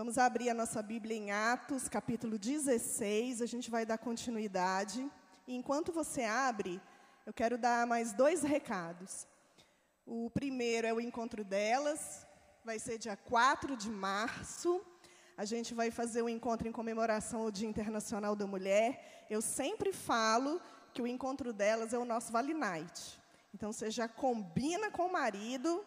Vamos abrir a nossa Bíblia em Atos, capítulo 16, a gente vai dar continuidade. E enquanto você abre, eu quero dar mais dois recados. O primeiro é o encontro delas, vai ser dia 4 de março. A gente vai fazer um encontro em comemoração ao Dia Internacional da Mulher. Eu sempre falo que o encontro delas é o nosso Vale Night. Então, você já combina com o marido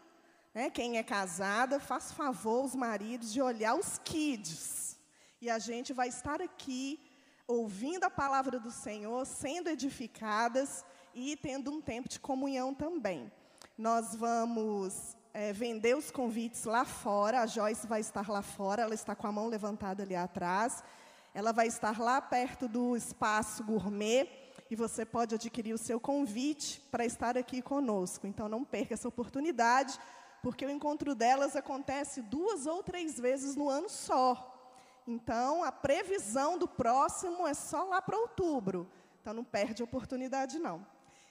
né? Quem é casada, faz favor os maridos de olhar os kids. E a gente vai estar aqui ouvindo a palavra do Senhor, sendo edificadas e tendo um tempo de comunhão também. Nós vamos é, vender os convites lá fora. A Joyce vai estar lá fora, ela está com a mão levantada ali atrás. Ela vai estar lá perto do espaço gourmet e você pode adquirir o seu convite para estar aqui conosco. Então não perca essa oportunidade porque o encontro delas acontece duas ou três vezes no ano só. Então, a previsão do próximo é só lá para outubro. Então, não perde a oportunidade, não.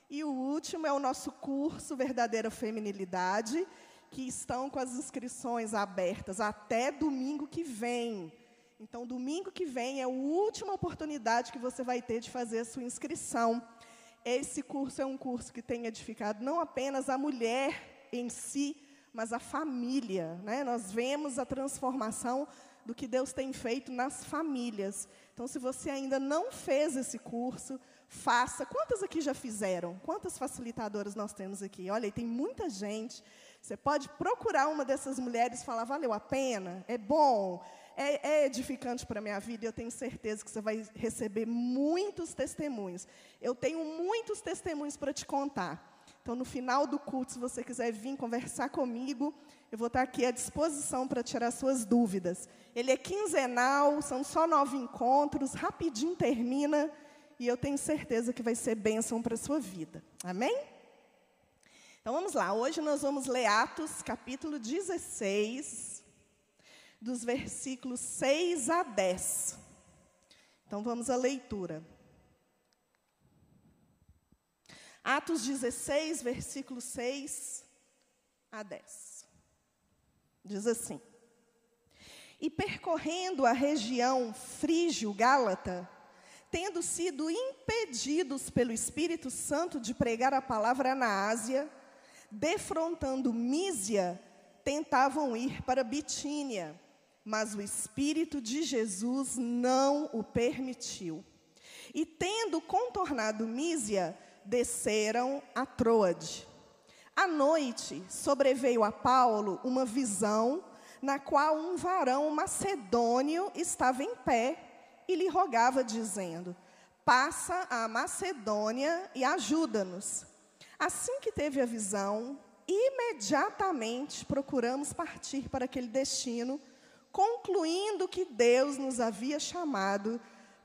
E o último é o nosso curso Verdadeira Feminilidade, que estão com as inscrições abertas até domingo que vem. Então, domingo que vem é a última oportunidade que você vai ter de fazer a sua inscrição. Esse curso é um curso que tem edificado não apenas a mulher em si, mas a família. Né? Nós vemos a transformação do que Deus tem feito nas famílias. Então, se você ainda não fez esse curso, faça. Quantas aqui já fizeram? Quantas facilitadoras nós temos aqui? Olha, tem muita gente. Você pode procurar uma dessas mulheres e falar: valeu a pena? É bom? É, é edificante para a minha vida eu tenho certeza que você vai receber muitos testemunhos. Eu tenho muitos testemunhos para te contar. Então, no final do culto, se você quiser vir conversar comigo, eu vou estar aqui à disposição para tirar suas dúvidas. Ele é quinzenal, são só nove encontros, rapidinho termina, e eu tenho certeza que vai ser bênção para a sua vida. Amém? Então vamos lá, hoje nós vamos ler Atos, capítulo 16, dos versículos 6 a 10. Então vamos à leitura. Atos 16, versículo 6 a 10. Diz assim: E percorrendo a região frígio-gálata, tendo sido impedidos pelo Espírito Santo de pregar a palavra na Ásia, defrontando Mísia, tentavam ir para Bitínia, mas o Espírito de Jesus não o permitiu. E tendo contornado Mísia, desceram a Troade. À noite, sobreveio a Paulo uma visão na qual um varão macedônio estava em pé e lhe rogava, dizendo: Passa a Macedônia e ajuda-nos. Assim que teve a visão, imediatamente procuramos partir para aquele destino, concluindo que Deus nos havia chamado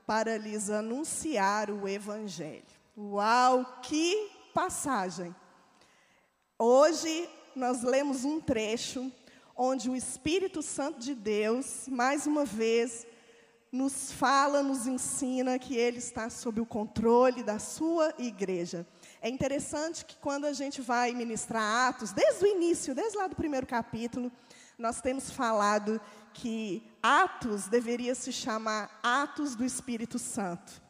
para lhes anunciar o Evangelho. Uau, que passagem! Hoje nós lemos um trecho onde o Espírito Santo de Deus, mais uma vez, nos fala, nos ensina que Ele está sob o controle da sua igreja. É interessante que quando a gente vai ministrar Atos, desde o início, desde lá do primeiro capítulo, nós temos falado que Atos deveria se chamar Atos do Espírito Santo.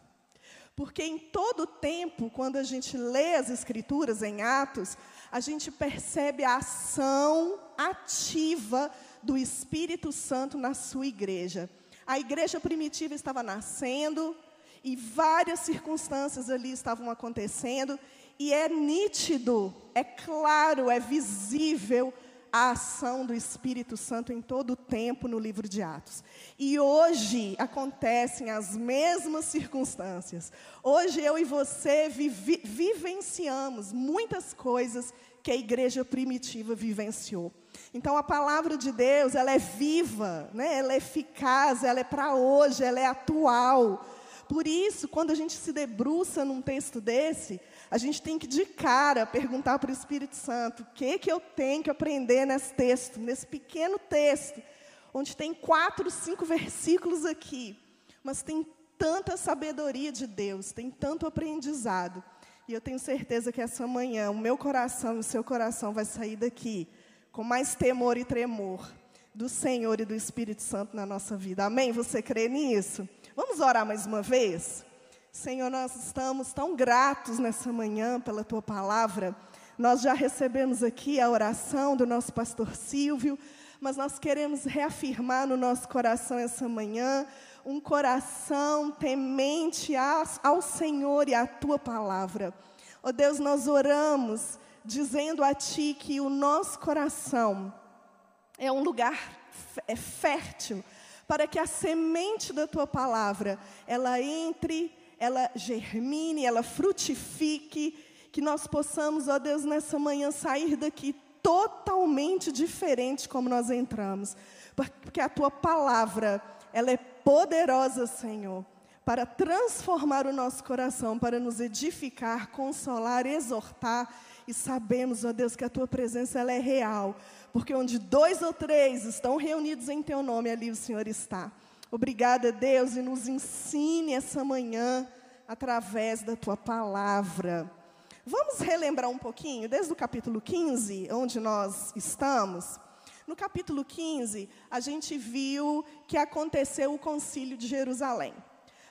Porque em todo tempo, quando a gente lê as Escrituras em Atos, a gente percebe a ação ativa do Espírito Santo na sua igreja. A igreja primitiva estava nascendo e várias circunstâncias ali estavam acontecendo, e é nítido, é claro, é visível a ação do Espírito Santo em todo o tempo no livro de Atos. E hoje acontecem as mesmas circunstâncias. Hoje eu e você vivenciamos muitas coisas que a igreja primitiva vivenciou. Então a palavra de Deus, ela é viva, né? ela é eficaz, ela é para hoje, ela é atual. Por isso, quando a gente se debruça num texto desse, a gente tem que, de cara, perguntar para o Espírito Santo: o que, que eu tenho que aprender nesse texto, nesse pequeno texto, onde tem quatro, cinco versículos aqui, mas tem tanta sabedoria de Deus, tem tanto aprendizado. E eu tenho certeza que essa manhã o meu coração e o seu coração vai sair daqui com mais temor e tremor do Senhor e do Espírito Santo na nossa vida. Amém? Você crê nisso? Vamos orar mais uma vez? Senhor, nós estamos tão gratos nessa manhã pela tua palavra. Nós já recebemos aqui a oração do nosso pastor Silvio, mas nós queremos reafirmar no nosso coração essa manhã um coração temente ao Senhor e à tua palavra. Ó oh Deus, nós oramos dizendo a ti que o nosso coração é um lugar é fértil para que a semente da tua palavra ela entre, ela germine, ela frutifique, que nós possamos, ó Deus, nessa manhã sair daqui totalmente diferente como nós entramos, porque a tua palavra, ela é poderosa, Senhor, para transformar o nosso coração, para nos edificar, consolar, exortar, e sabemos, ó Deus, que a tua presença ela é real, porque onde dois ou três estão reunidos em teu nome, ali o Senhor está. Obrigada, Deus, e nos ensine essa manhã através da tua palavra. Vamos relembrar um pouquinho, desde o capítulo 15, onde nós estamos. No capítulo 15, a gente viu que aconteceu o concílio de Jerusalém.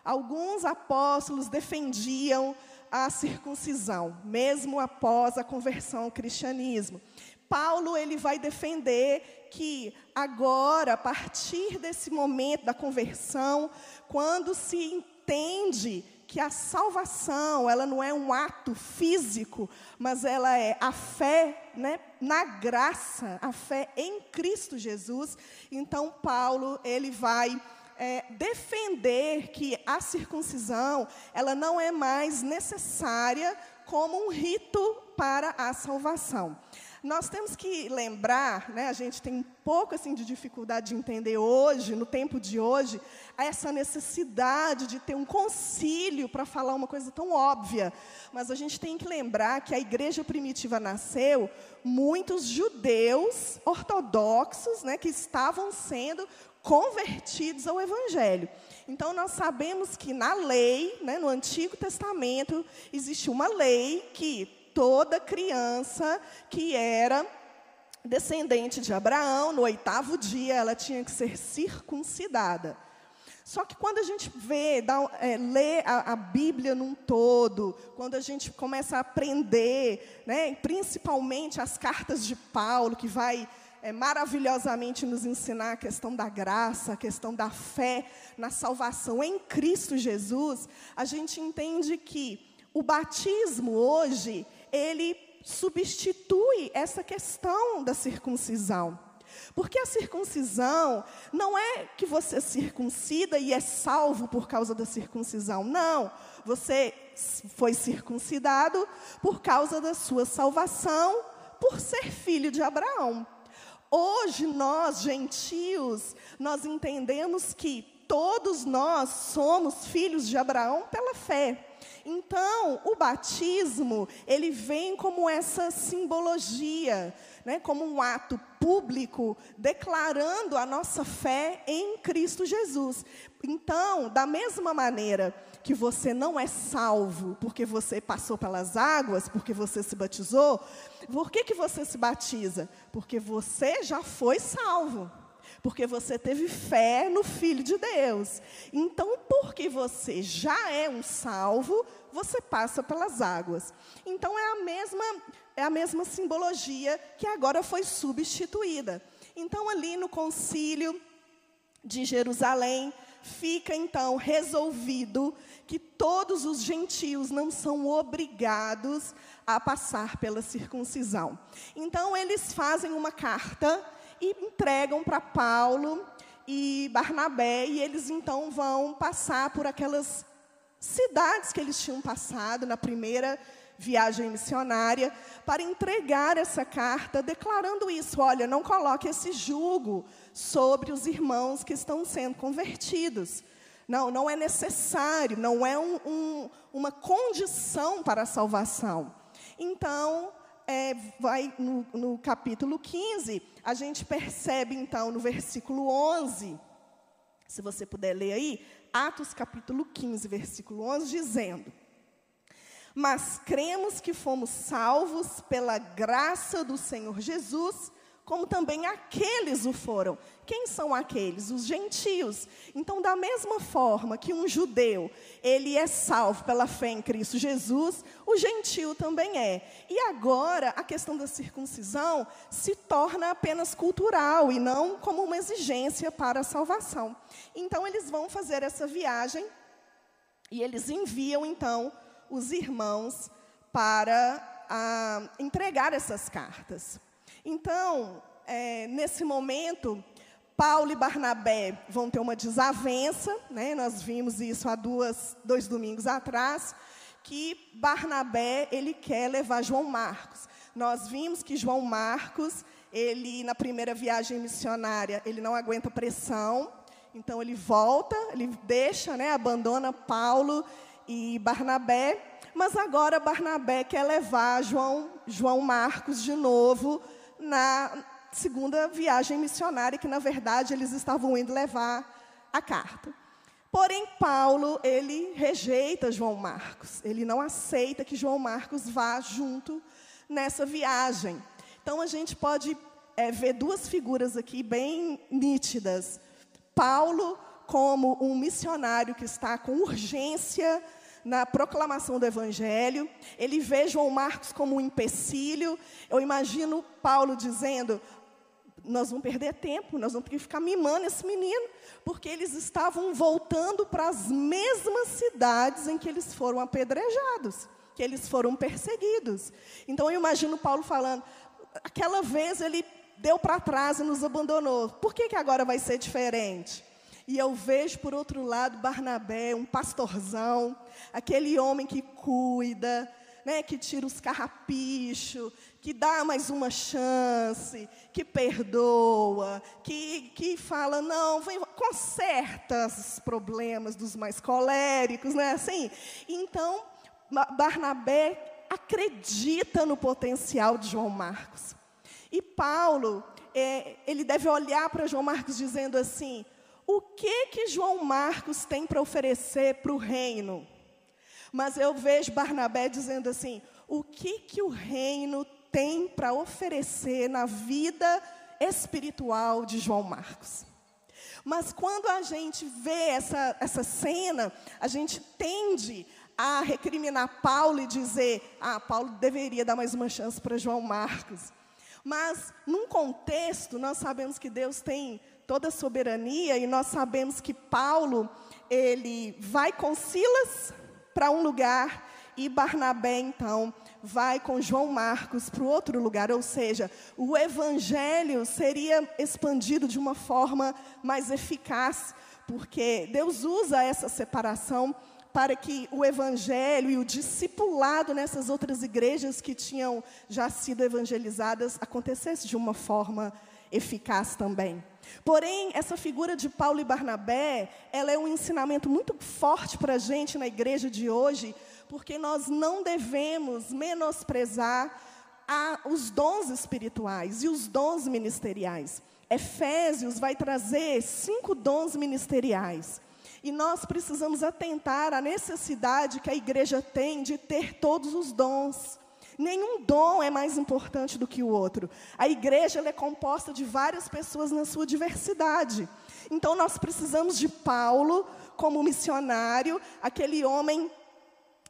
Alguns apóstolos defendiam a circuncisão, mesmo após a conversão ao cristianismo. Paulo ele vai defender que agora, a partir desse momento da conversão, quando se entende que a salvação, ela não é um ato físico, mas ela é a fé né, na graça, a fé em Cristo Jesus. Então, Paulo, ele vai é, defender que a circuncisão, ela não é mais necessária como um rito para a salvação. Nós temos que lembrar, né, a gente tem um pouco assim de dificuldade de entender hoje, no tempo de hoje, essa necessidade de ter um concílio para falar uma coisa tão óbvia. Mas a gente tem que lembrar que a igreja primitiva nasceu muitos judeus ortodoxos, né, que estavam sendo convertidos ao evangelho. Então nós sabemos que na lei, né, no Antigo Testamento, existe uma lei que toda criança que era descendente de Abraão, no oitavo dia, ela tinha que ser circuncidada. Só que quando a gente vê, dá, é, lê a, a, Bíblia num todo, quando a gente começa a aprender, né, principalmente as cartas de Paulo, que vai é, maravilhosamente nos ensinar a questão da graça, a questão da fé na salvação em Cristo Jesus, a gente entende que o batismo hoje, ele substitui essa questão da circuncisão. Porque a circuncisão não é que você circuncida e é salvo por causa da circuncisão. Não. Você foi circuncidado por causa da sua salvação, por ser filho de Abraão. Hoje nós, gentios, nós entendemos que todos nós somos filhos de Abraão pela fé. Então, o batismo, ele vem como essa simbologia, né, como um ato público declarando a nossa fé em Cristo Jesus. Então, da mesma maneira que você não é salvo porque você passou pelas águas, porque você se batizou, por que, que você se batiza? Porque você já foi salvo porque você teve fé no Filho de Deus. Então, porque você já é um salvo, você passa pelas águas. Então, é a mesma, é a mesma simbologia que agora foi substituída. Então, ali no concílio de Jerusalém, fica então resolvido que todos os gentios não são obrigados a passar pela circuncisão. Então, eles fazem uma carta e entregam para Paulo e Barnabé, e eles então vão passar por aquelas cidades que eles tinham passado na primeira viagem missionária, para entregar essa carta declarando isso: olha, não coloque esse jugo sobre os irmãos que estão sendo convertidos. Não, não é necessário, não é um, um, uma condição para a salvação. Então, é, vai no, no capítulo 15, a gente percebe então no versículo 11, se você puder ler aí, Atos capítulo 15, versículo 11, dizendo: Mas cremos que fomos salvos pela graça do Senhor Jesus, como também aqueles o foram. Quem são aqueles? Os gentios. Então, da mesma forma que um judeu, ele é salvo pela fé em Cristo Jesus, o gentio também é. E agora, a questão da circuncisão se torna apenas cultural e não como uma exigência para a salvação. Então, eles vão fazer essa viagem e eles enviam, então, os irmãos para a, ah, entregar essas cartas. Então, é, nesse momento, Paulo e Barnabé vão ter uma desavença, né? nós vimos isso há duas, dois domingos atrás, que Barnabé ele quer levar João Marcos. Nós vimos que João Marcos, ele na primeira viagem missionária, ele não aguenta pressão, então ele volta, ele deixa, né, abandona Paulo e Barnabé, mas agora Barnabé quer levar João, João Marcos de novo na segunda viagem missionária, que na verdade eles estavam indo levar a carta. Porém, Paulo, ele rejeita João Marcos. Ele não aceita que João Marcos vá junto nessa viagem. Então, a gente pode é, ver duas figuras aqui bem nítidas. Paulo, como um missionário que está com urgência na proclamação do Evangelho, ele vê João Marcos como um empecilho. Eu imagino Paulo dizendo: nós vamos perder tempo, nós vamos ter que ficar mimando esse menino, porque eles estavam voltando para as mesmas cidades em que eles foram apedrejados, que eles foram perseguidos. Então eu imagino Paulo falando: aquela vez ele deu para trás e nos abandonou, por que, que agora vai ser diferente? E eu vejo, por outro lado, Barnabé, um pastorzão, aquele homem que cuida, né, que tira os carrapichos, que dá mais uma chance, que perdoa, que, que fala, não, vem, conserta os problemas dos mais coléricos, né, assim. Então, Barnabé acredita no potencial de João Marcos. E Paulo, é, ele deve olhar para João Marcos dizendo assim: o que que João Marcos tem para oferecer para o reino? Mas eu vejo Barnabé dizendo assim: o que que o reino tem para oferecer na vida espiritual de João Marcos? Mas quando a gente vê essa, essa cena, a gente tende a recriminar Paulo e dizer: ah, Paulo deveria dar mais uma chance para João Marcos. Mas, num contexto, nós sabemos que Deus tem toda a soberania e nós sabemos que Paulo, ele vai com Silas para um lugar e Barnabé, então, vai com João Marcos para o outro lugar, ou seja, o evangelho seria expandido de uma forma mais eficaz, porque Deus usa essa separação para que o evangelho e o discipulado nessas outras igrejas que tinham já sido evangelizadas acontecesse de uma forma eficaz também. Porém, essa figura de Paulo e Barnabé, ela é um ensinamento muito forte para a gente na igreja de hoje, porque nós não devemos menosprezar a, os dons espirituais e os dons ministeriais. Efésios vai trazer cinco dons ministeriais. E nós precisamos atentar à necessidade que a igreja tem de ter todos os dons. Nenhum dom é mais importante do que o outro. A igreja é composta de várias pessoas na sua diversidade. Então nós precisamos de Paulo como missionário, aquele homem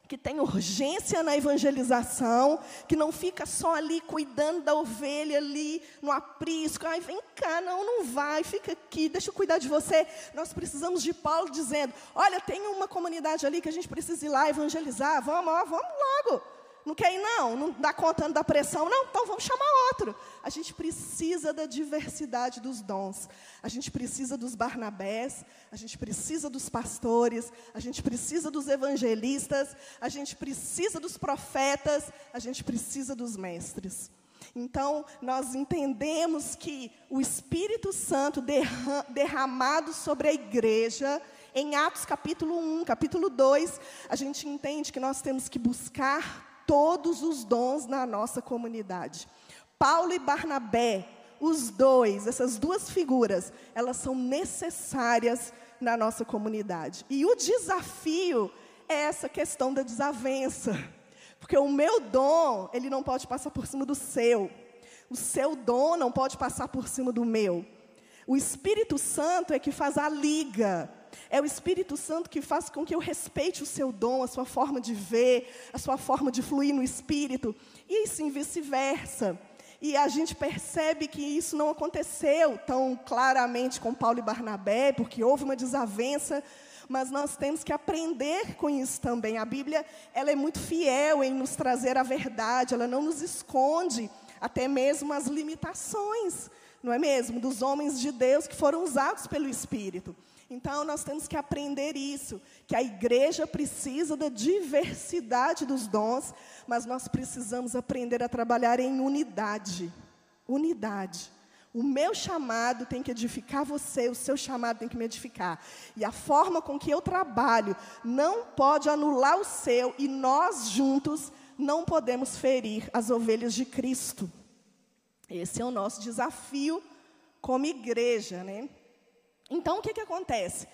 que tem urgência na evangelização, que não fica só ali cuidando da ovelha ali no aprisco. Ai, vem cá, não, não vai, fica aqui, deixa eu cuidar de você. Nós precisamos de Paulo dizendo: olha, tem uma comunidade ali que a gente precisa ir lá evangelizar, vamos, ó, vamos logo. Não quer ir, não? Não dá conta, dá pressão? Não, então vamos chamar outro. A gente precisa da diversidade dos dons. A gente precisa dos Barnabés, a gente precisa dos pastores, a gente precisa dos evangelistas, a gente precisa dos profetas, a gente precisa dos mestres. Então, nós entendemos que o Espírito Santo derramado sobre a igreja, em Atos capítulo 1, capítulo 2, a gente entende que nós temos que buscar todos os dons na nossa comunidade. Paulo e Barnabé, os dois, essas duas figuras, elas são necessárias na nossa comunidade. E o desafio é essa questão da desavença. Porque o meu dom, ele não pode passar por cima do seu. O seu dom não pode passar por cima do meu. O Espírito Santo é que faz a liga. É o Espírito Santo que faz com que eu respeite o seu dom, a sua forma de ver, a sua forma de fluir no Espírito. E assim vice-versa. E a gente percebe que isso não aconteceu tão claramente com Paulo e Barnabé, porque houve uma desavença, mas nós temos que aprender com isso também. A Bíblia, ela é muito fiel em nos trazer a verdade, ela não nos esconde até mesmo as limitações não é mesmo? Dos homens de Deus que foram usados pelo Espírito. Então, nós temos que aprender isso, que a igreja precisa da diversidade dos dons, mas nós precisamos aprender a trabalhar em unidade. Unidade. O meu chamado tem que edificar você, o seu chamado tem que me edificar. E a forma com que eu trabalho não pode anular o seu, e nós juntos não podemos ferir as ovelhas de Cristo. Esse é o nosso desafio como igreja, né? Então, o que, que acontece?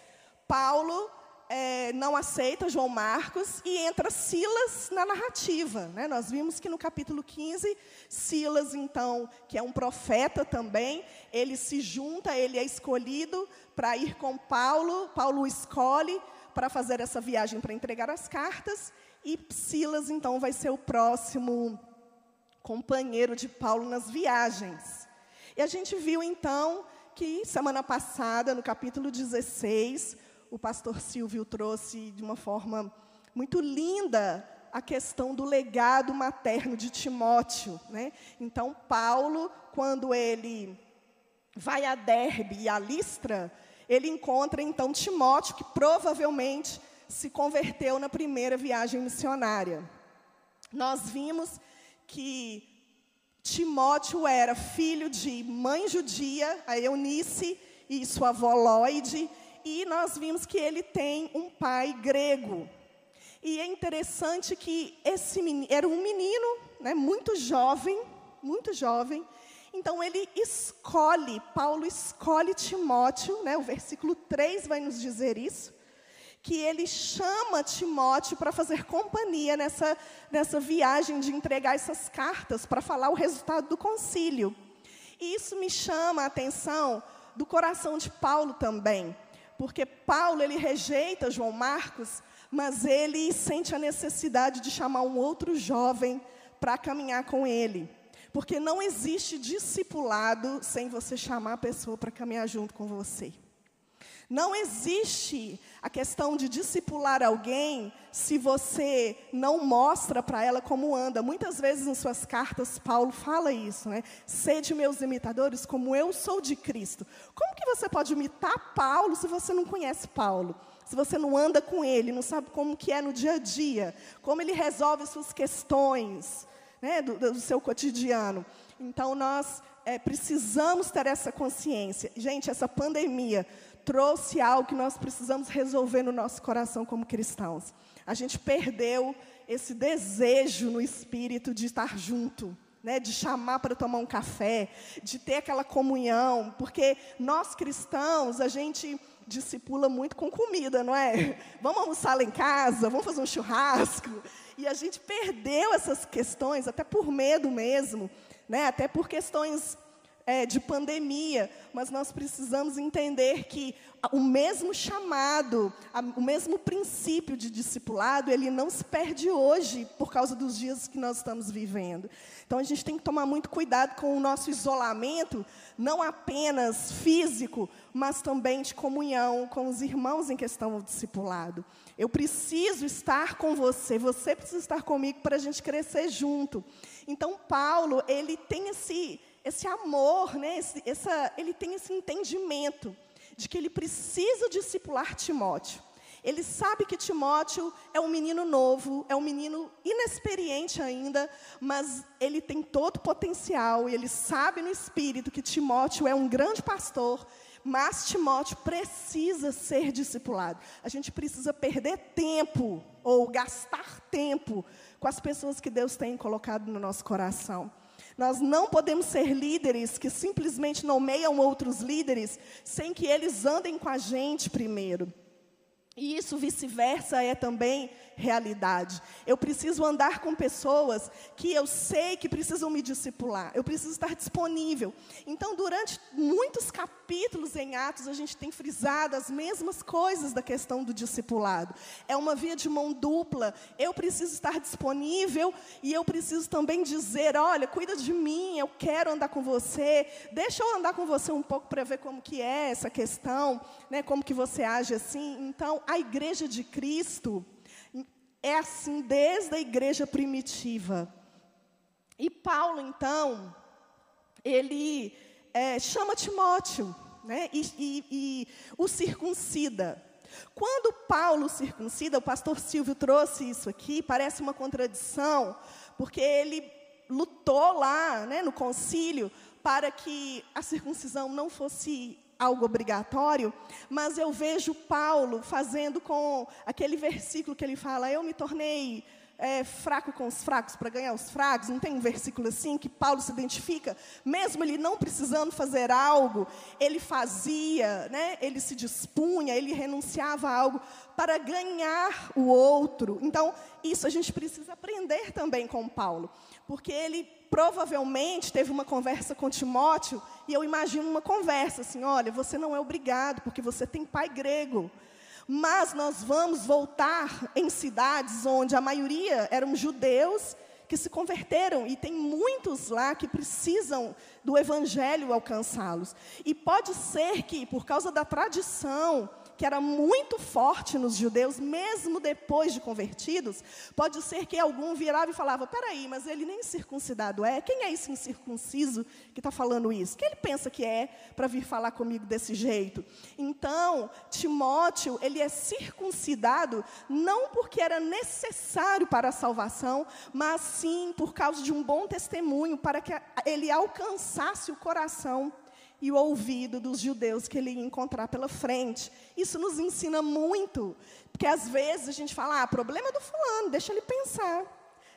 Paulo é, não aceita João Marcos e entra Silas na narrativa. Né? Nós vimos que no capítulo 15, Silas, então, que é um profeta também, ele se junta, ele é escolhido para ir com Paulo. Paulo escolhe para fazer essa viagem para entregar as cartas. E Silas, então, vai ser o próximo companheiro de Paulo nas viagens. E a gente viu então que semana passada, no capítulo 16, o pastor Silvio trouxe de uma forma muito linda a questão do legado materno de Timóteo. Né? Então, Paulo, quando ele vai a Derbe e a Listra, ele encontra então Timóteo, que provavelmente se converteu na primeira viagem missionária. Nós vimos que Timóteo era filho de mãe judia, a Eunice, e sua avó Lloyd, e nós vimos que ele tem um pai grego. E é interessante que esse menino, era um menino, né, muito jovem, muito jovem. Então ele escolhe, Paulo escolhe Timóteo, né, o versículo 3 vai nos dizer isso que ele chama Timóteo para fazer companhia nessa, nessa viagem de entregar essas cartas, para falar o resultado do concílio. E isso me chama a atenção do coração de Paulo também, porque Paulo ele rejeita João Marcos, mas ele sente a necessidade de chamar um outro jovem para caminhar com ele. Porque não existe discipulado sem você chamar a pessoa para caminhar junto com você. Não existe a questão de discipular alguém se você não mostra para ela como anda. Muitas vezes em suas cartas Paulo fala isso, né? Sede meus imitadores como eu sou de Cristo. Como que você pode imitar Paulo se você não conhece Paulo? Se você não anda com ele, não sabe como que é no dia a dia, como ele resolve suas questões, né, do, do seu cotidiano. Então nós é, precisamos ter essa consciência. Gente, essa pandemia trouxe algo que nós precisamos resolver no nosso coração como cristãos. A gente perdeu esse desejo no espírito de estar junto, né, de chamar para tomar um café, de ter aquela comunhão, porque nós cristãos, a gente discipula muito com comida, não é? Vamos almoçar lá em casa, vamos fazer um churrasco. E a gente perdeu essas questões, até por medo mesmo, né? até por questões é, de pandemia, mas nós precisamos entender que o mesmo chamado, o mesmo princípio de discipulado, ele não se perde hoje por causa dos dias que nós estamos vivendo. Então a gente tem que tomar muito cuidado com o nosso isolamento, não apenas físico, mas também de comunhão com os irmãos em questão do discipulado. Eu preciso estar com você, você precisa estar comigo para a gente crescer junto. Então Paulo, ele tem esse esse amor, né, esse, essa, ele tem esse entendimento de que ele precisa discipular Timóteo. Ele sabe que Timóteo é um menino novo, é um menino inexperiente ainda, mas ele tem todo o potencial e ele sabe no espírito que Timóteo é um grande pastor, mas Timóteo precisa ser discipulado. A gente precisa perder tempo ou gastar tempo com as pessoas que Deus tem colocado no nosso coração. Nós não podemos ser líderes que simplesmente nomeiam outros líderes sem que eles andem com a gente primeiro. E isso vice-versa é também realidade. Eu preciso andar com pessoas que eu sei que precisam me discipular. Eu preciso estar disponível. Então, durante muitos capítulos em Atos, a gente tem frisado as mesmas coisas da questão do discipulado. É uma via de mão dupla. Eu preciso estar disponível e eu preciso também dizer, olha, cuida de mim, eu quero andar com você. Deixa eu andar com você um pouco para ver como que é essa questão, né, como que você age assim. Então, a igreja de Cristo é assim desde a igreja primitiva. E Paulo, então, ele é, chama Timóteo né, e, e, e o circuncida. Quando Paulo circuncida, o pastor Silvio trouxe isso aqui, parece uma contradição, porque ele lutou lá né, no concílio para que a circuncisão não fosse algo obrigatório, mas eu vejo Paulo fazendo com aquele versículo que ele fala: Eu me tornei é, fraco com os fracos para ganhar os fracos. Não tem um versículo assim que Paulo se identifica? Mesmo ele não precisando fazer algo, ele fazia, né? ele se dispunha, ele renunciava a algo para ganhar o outro. Então, isso a gente precisa aprender também com Paulo, porque ele provavelmente teve uma conversa com Timóteo, e eu imagino uma conversa assim: olha, você não é obrigado, porque você tem pai grego. Mas nós vamos voltar em cidades onde a maioria eram judeus que se converteram, e tem muitos lá que precisam do evangelho alcançá-los. E pode ser que, por causa da tradição, que era muito forte nos judeus, mesmo depois de convertidos, pode ser que algum virava e falava: peraí, mas ele nem circuncidado é? Quem é esse incircunciso que está falando isso? Quem ele pensa que é para vir falar comigo desse jeito? Então, Timóteo, ele é circuncidado não porque era necessário para a salvação, mas sim por causa de um bom testemunho, para que ele alcançasse o coração e o ouvido dos judeus que ele ia encontrar pela frente. Isso nos ensina muito, porque às vezes a gente fala, ah, problema do fulano, deixa ele pensar.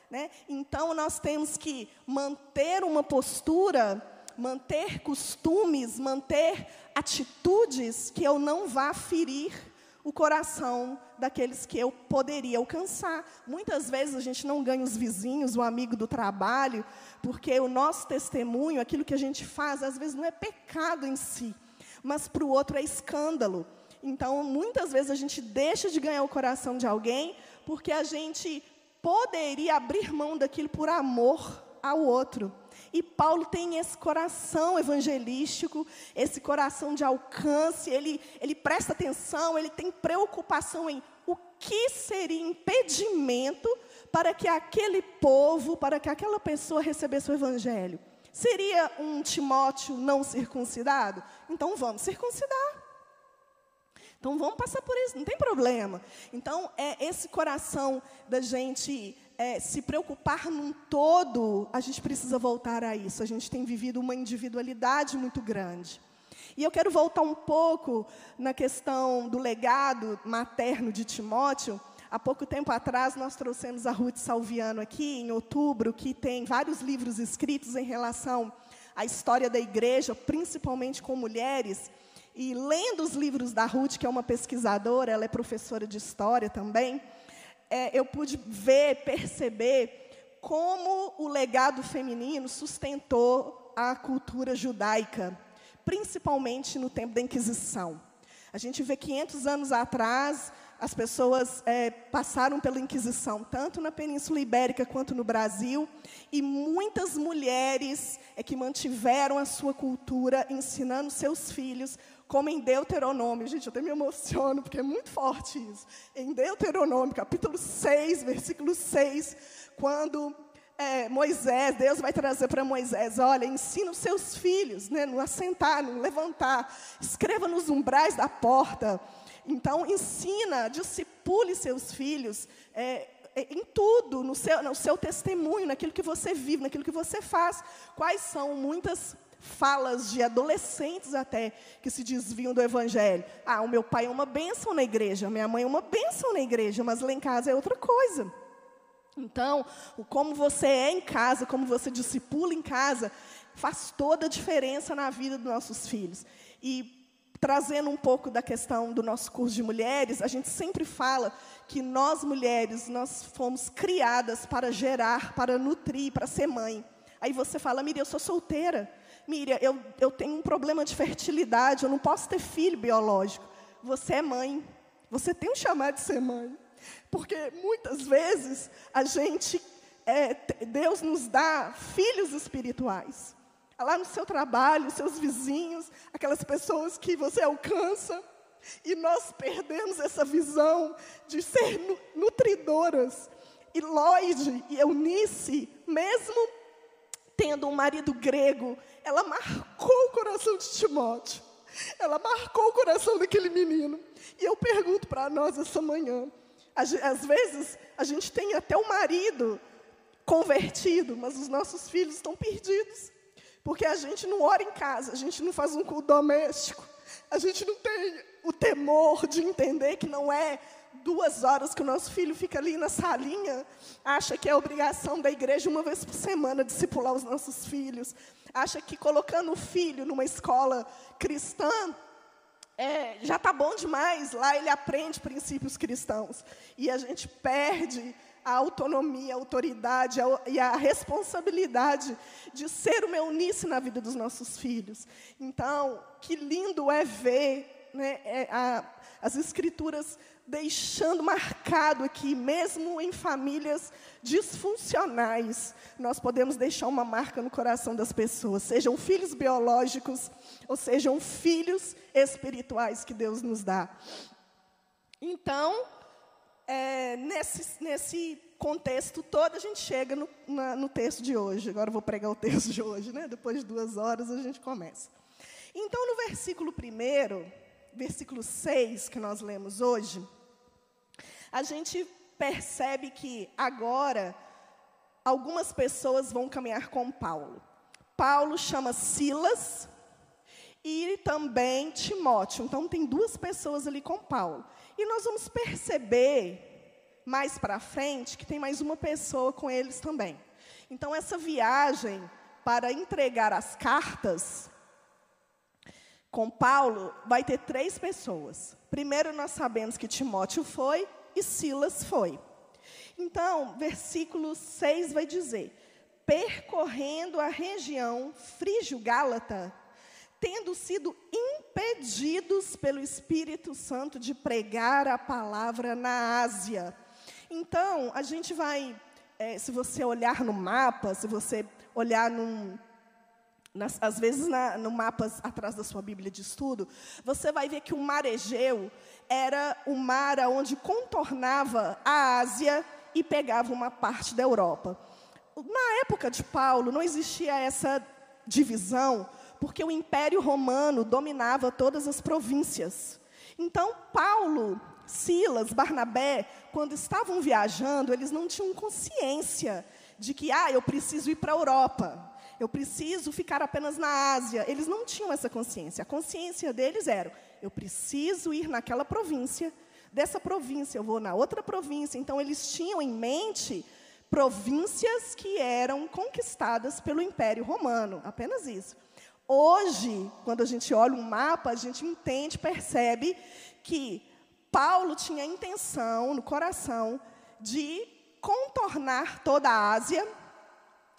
Né? Então nós temos que manter uma postura, manter costumes, manter atitudes que eu não vá ferir o coração daqueles que eu poderia alcançar. Muitas vezes a gente não ganha os vizinhos, o amigo do trabalho, porque o nosso testemunho, aquilo que a gente faz, às vezes não é pecado em si, mas para o outro é escândalo. Então, muitas vezes a gente deixa de ganhar o coração de alguém porque a gente poderia abrir mão daquilo por amor ao outro. E Paulo tem esse coração evangelístico, esse coração de alcance, ele, ele presta atenção, ele tem preocupação em o que seria impedimento para que aquele povo, para que aquela pessoa recebesse o evangelho. Seria um Timóteo não circuncidado? Então vamos circuncidar. Então vamos passar por isso, não tem problema. Então é esse coração da gente é, se preocupar num todo, a gente precisa voltar a isso. A gente tem vivido uma individualidade muito grande. E eu quero voltar um pouco na questão do legado materno de Timóteo. Há pouco tempo atrás, nós trouxemos a Ruth Salviano aqui, em outubro, que tem vários livros escritos em relação à história da igreja, principalmente com mulheres. E lendo os livros da Ruth, que é uma pesquisadora, ela é professora de história também, é, eu pude ver, perceber como o legado feminino sustentou a cultura judaica, principalmente no tempo da Inquisição. A gente vê 500 anos atrás, as pessoas é, passaram pela Inquisição, tanto na Península Ibérica quanto no Brasil, e muitas mulheres é que mantiveram a sua cultura, ensinando seus filhos como em Deuteronômio, gente, eu até me emociono, porque é muito forte isso. Em Deuteronômio, capítulo 6, versículo 6, quando é, Moisés, Deus vai trazer para Moisés, olha, ensina os seus filhos, né, no assentar, no levantar, escreva nos umbrais da porta. Então, ensina, discipule seus filhos é, é em tudo, no seu, no seu testemunho, naquilo que você vive, naquilo que você faz. Quais são muitas falas de adolescentes até que se desviam do evangelho. Ah, o meu pai é uma bênção na igreja, minha mãe é uma bênção na igreja, mas lá em casa é outra coisa. Então, como você é em casa, como você discipula em casa, faz toda a diferença na vida dos nossos filhos. E trazendo um pouco da questão do nosso curso de mulheres, a gente sempre fala que nós mulheres, nós fomos criadas para gerar, para nutrir, para ser mãe. Aí você fala, Miriam, eu sou solteira. Miriam, eu, eu tenho um problema de fertilidade, eu não posso ter filho biológico. Você é mãe. Você tem um chamado de ser mãe. Porque muitas vezes a gente, é, Deus nos dá filhos espirituais. Lá no seu trabalho, seus vizinhos, aquelas pessoas que você alcança. E nós perdemos essa visão de ser nutridoras. E Lloyd e Eunice, mesmo tendo um marido grego, ela marcou o coração de Timóteo. Ela marcou o coração daquele menino. E eu pergunto para nós essa manhã: às vezes a gente tem até o marido convertido, mas os nossos filhos estão perdidos. Porque a gente não ora em casa, a gente não faz um culto doméstico, a gente não tem o temor de entender que não é duas horas que o nosso filho fica ali na salinha, acha que é obrigação da igreja uma vez por semana discipular os nossos filhos, acha que colocando o filho numa escola cristã é, já está bom demais, lá ele aprende princípios cristãos. E a gente perde a autonomia, a autoridade a, e a responsabilidade de ser uma eunice na vida dos nossos filhos. Então, que lindo é ver né, é, a, as escrituras deixando marcado aqui, mesmo em famílias disfuncionais, nós podemos deixar uma marca no coração das pessoas, sejam filhos biológicos ou sejam filhos espirituais que Deus nos dá. Então, é, nesse, nesse contexto todo, a gente chega no, na, no texto de hoje. Agora eu vou pregar o texto de hoje, né? Depois de duas horas a gente começa. Então, no versículo 1, versículo 6 que nós lemos hoje, a gente percebe que agora algumas pessoas vão caminhar com Paulo. Paulo chama Silas e também Timóteo. Então tem duas pessoas ali com Paulo. E nós vamos perceber mais para frente que tem mais uma pessoa com eles também. Então essa viagem para entregar as cartas com Paulo vai ter três pessoas. Primeiro nós sabemos que Timóteo foi, e Silas foi. Então, versículo 6 vai dizer: percorrendo a região frígio-gálata, tendo sido impedidos pelo Espírito Santo de pregar a palavra na Ásia. Então, a gente vai, é, se você olhar no mapa, se você olhar num, nas, às vezes na, no mapa atrás da sua Bíblia de estudo, você vai ver que o mar Egeu era o mar onde contornava a Ásia e pegava uma parte da Europa. Na época de Paulo, não existia essa divisão, porque o Império Romano dominava todas as províncias. Então, Paulo, Silas, Barnabé, quando estavam viajando, eles não tinham consciência de que, ah, eu preciso ir para a Europa, eu preciso ficar apenas na Ásia. Eles não tinham essa consciência. A consciência deles era, eu preciso ir naquela província, dessa província eu vou na outra província. Então, eles tinham em mente províncias que eram conquistadas pelo Império Romano, apenas isso. Hoje, quando a gente olha um mapa, a gente entende, percebe que Paulo tinha a intenção no coração de contornar toda a Ásia,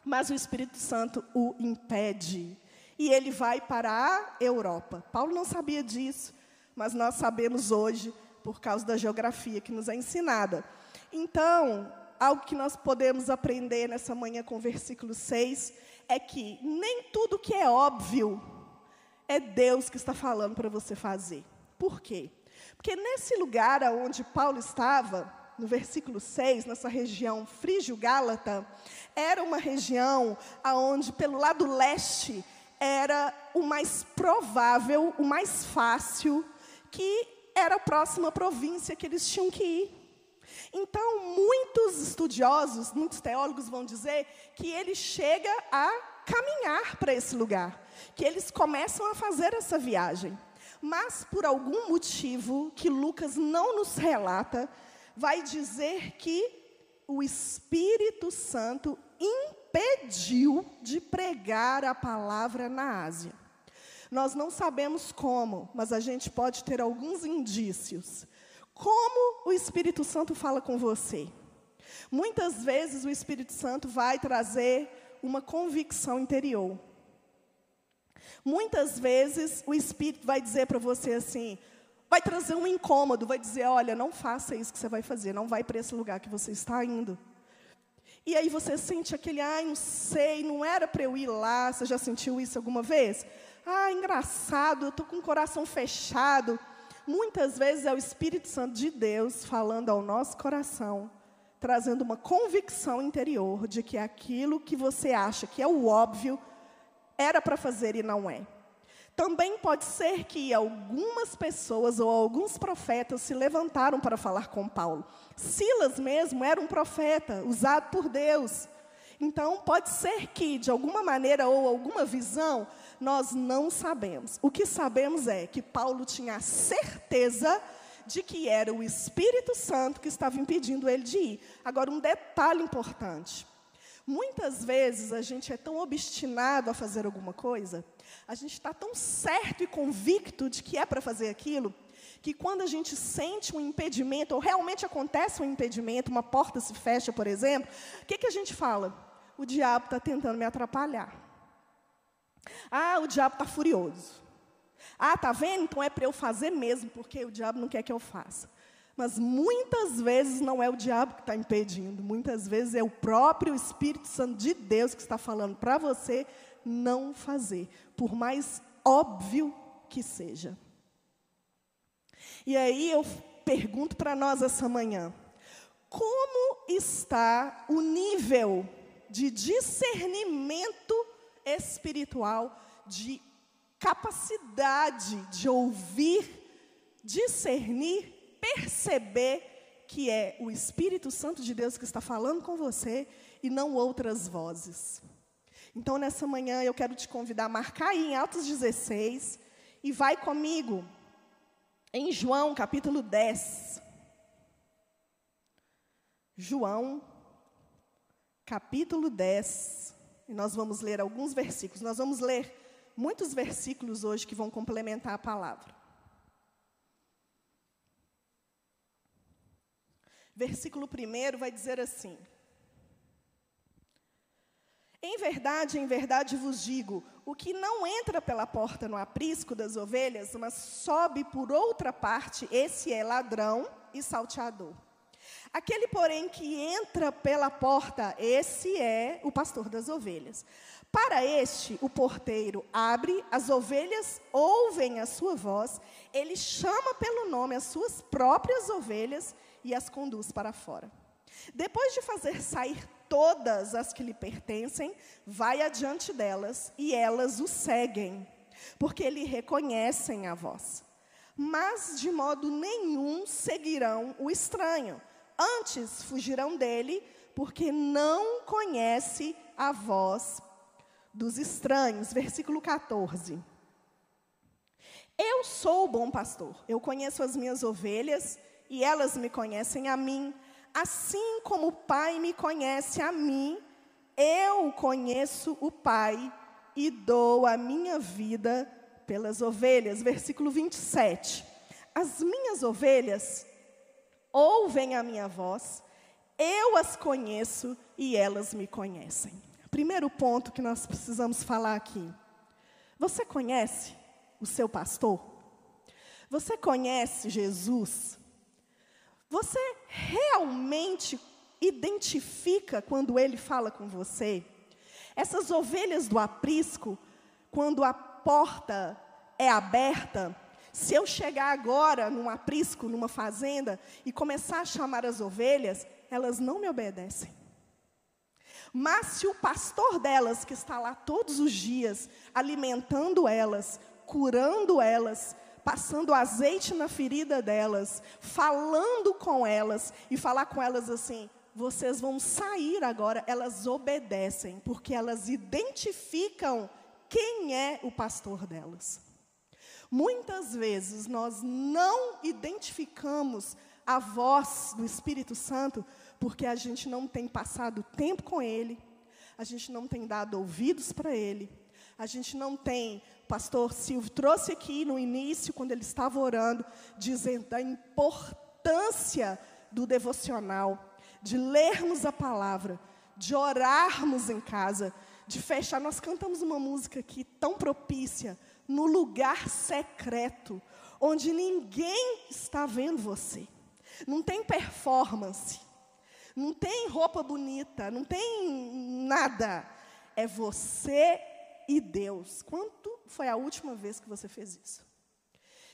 mas o Espírito Santo o impede e ele vai para a Europa. Paulo não sabia disso, mas nós sabemos hoje por causa da geografia que nos é ensinada. Então, algo que nós podemos aprender nessa manhã com o versículo 6 é que nem tudo que é óbvio é Deus que está falando para você fazer. Por quê? Porque nesse lugar onde Paulo estava, no versículo 6, nessa região frígio-gálata, era uma região aonde pelo lado leste era o mais provável, o mais fácil, que era a próxima província que eles tinham que ir. Então, muitos estudiosos, muitos teólogos vão dizer que ele chega a caminhar para esse lugar, que eles começam a fazer essa viagem. Mas, por algum motivo que Lucas não nos relata, vai dizer que o Espírito Santo impediu de pregar a palavra na Ásia. Nós não sabemos como, mas a gente pode ter alguns indícios. Como o Espírito Santo fala com você? Muitas vezes o Espírito Santo vai trazer uma convicção interior. Muitas vezes o Espírito vai dizer para você assim, vai trazer um incômodo, vai dizer, olha, não faça isso que você vai fazer, não vai para esse lugar que você está indo. E aí você sente aquele, ai, não sei, não era para eu ir lá. Você já sentiu isso alguma vez? Ah, engraçado, eu estou com o coração fechado. Muitas vezes é o Espírito Santo de Deus falando ao nosso coração, trazendo uma convicção interior de que aquilo que você acha que é o óbvio, era para fazer e não é. Também pode ser que algumas pessoas ou alguns profetas se levantaram para falar com Paulo. Silas mesmo era um profeta, usado por Deus. Então, pode ser que, de alguma maneira ou alguma visão, nós não sabemos. O que sabemos é que Paulo tinha certeza de que era o Espírito Santo que estava impedindo ele de ir. Agora, um detalhe importante. Muitas vezes a gente é tão obstinado a fazer alguma coisa, a gente está tão certo e convicto de que é para fazer aquilo, que quando a gente sente um impedimento, ou realmente acontece um impedimento, uma porta se fecha, por exemplo, o que, que a gente fala? O diabo está tentando me atrapalhar. Ah, o diabo está furioso. Ah, tá vendo? Então é para eu fazer mesmo, porque o diabo não quer que eu faça. Mas muitas vezes não é o diabo que está impedindo, muitas vezes é o próprio Espírito Santo de Deus que está falando para você não fazer, por mais óbvio que seja. E aí eu pergunto para nós essa manhã: como está o nível de discernimento espiritual, de capacidade de ouvir, discernir perceber que é o Espírito Santo de Deus que está falando com você e não outras vozes. Então, nessa manhã, eu quero te convidar a marcar aí em Atos 16 e vai comigo em João capítulo 10. João capítulo 10. E nós vamos ler alguns versículos. Nós vamos ler muitos versículos hoje que vão complementar a palavra. Versículo 1 vai dizer assim: Em verdade, em verdade vos digo: o que não entra pela porta no aprisco das ovelhas, mas sobe por outra parte, esse é ladrão e salteador. Aquele, porém, que entra pela porta, esse é o pastor das ovelhas. Para este, o porteiro abre, as ovelhas ouvem a sua voz, ele chama pelo nome as suas próprias ovelhas e as conduz para fora. Depois de fazer sair todas as que lhe pertencem, vai adiante delas e elas o seguem, porque lhe reconhecem a voz. Mas de modo nenhum seguirão o estranho, antes fugirão dele, porque não conhece a voz dos estranhos. Versículo 14. Eu sou o bom pastor, eu conheço as minhas ovelhas e elas me conhecem a mim, assim como o Pai me conhece a mim, eu conheço o Pai e dou a minha vida pelas ovelhas. Versículo 27. As minhas ovelhas ouvem a minha voz, eu as conheço e elas me conhecem. Primeiro ponto que nós precisamos falar aqui. Você conhece o seu pastor? Você conhece Jesus? Você realmente identifica quando ele fala com você? Essas ovelhas do aprisco, quando a porta é aberta, se eu chegar agora num aprisco, numa fazenda, e começar a chamar as ovelhas, elas não me obedecem. Mas se o pastor delas, que está lá todos os dias, alimentando elas, curando elas, passando azeite na ferida delas, falando com elas e falar com elas assim: vocês vão sair agora, elas obedecem, porque elas identificam quem é o pastor delas. Muitas vezes nós não identificamos a voz do Espírito Santo porque a gente não tem passado tempo com Ele, a gente não tem dado ouvidos para Ele, A gente não tem. O pastor Silvio trouxe aqui no início, quando ele estava orando, dizendo da importância do devocional, de lermos a palavra, de orarmos em casa, de fechar. Nós cantamos uma música aqui tão propícia, no lugar secreto, onde ninguém está vendo você. Não tem performance, não tem roupa bonita, não tem nada. É você e Deus. Quanto foi a última vez que você fez isso?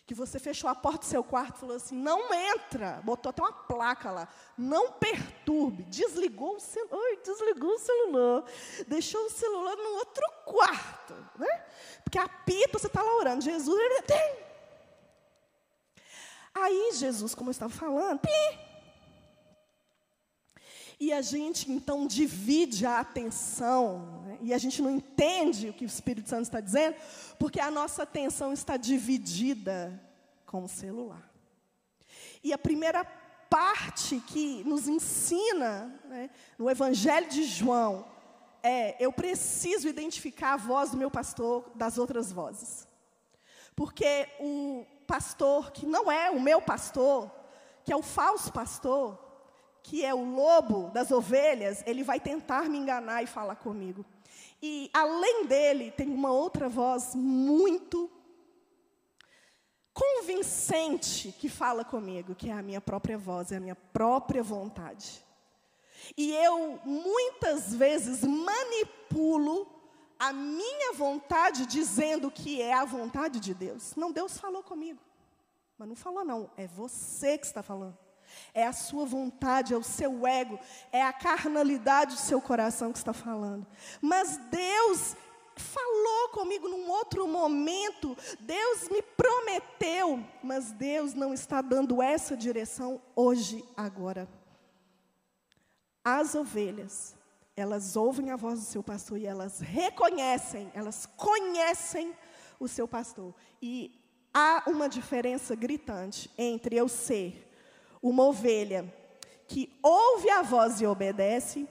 Que você fechou a porta do seu quarto e falou assim: não entra. Botou até uma placa lá. Não perturbe. Desligou o celular. Desligou o celular. Deixou o celular no outro quarto. Né? Porque apita, você está lá orando. Jesus, ele tem. Aí Jesus, como eu estava falando, pim, e a gente então divide a atenção? E a gente não entende o que o Espírito Santo está dizendo, porque a nossa atenção está dividida com o celular. E a primeira parte que nos ensina né, no Evangelho de João é: eu preciso identificar a voz do meu pastor das outras vozes. Porque o pastor que não é o meu pastor, que é o falso pastor, que é o lobo das ovelhas, ele vai tentar me enganar e falar comigo. E além dele, tem uma outra voz muito convincente que fala comigo, que é a minha própria voz, é a minha própria vontade. E eu muitas vezes manipulo a minha vontade dizendo que é a vontade de Deus. Não, Deus falou comigo. Mas não falou, não. É você que está falando. É a sua vontade, é o seu ego, é a carnalidade do seu coração que está falando. Mas Deus falou comigo num outro momento, Deus me prometeu, mas Deus não está dando essa direção hoje, agora. As ovelhas elas ouvem a voz do seu pastor e elas reconhecem, elas conhecem o seu pastor. E há uma diferença gritante entre eu ser uma ovelha que ouve a voz e obedece.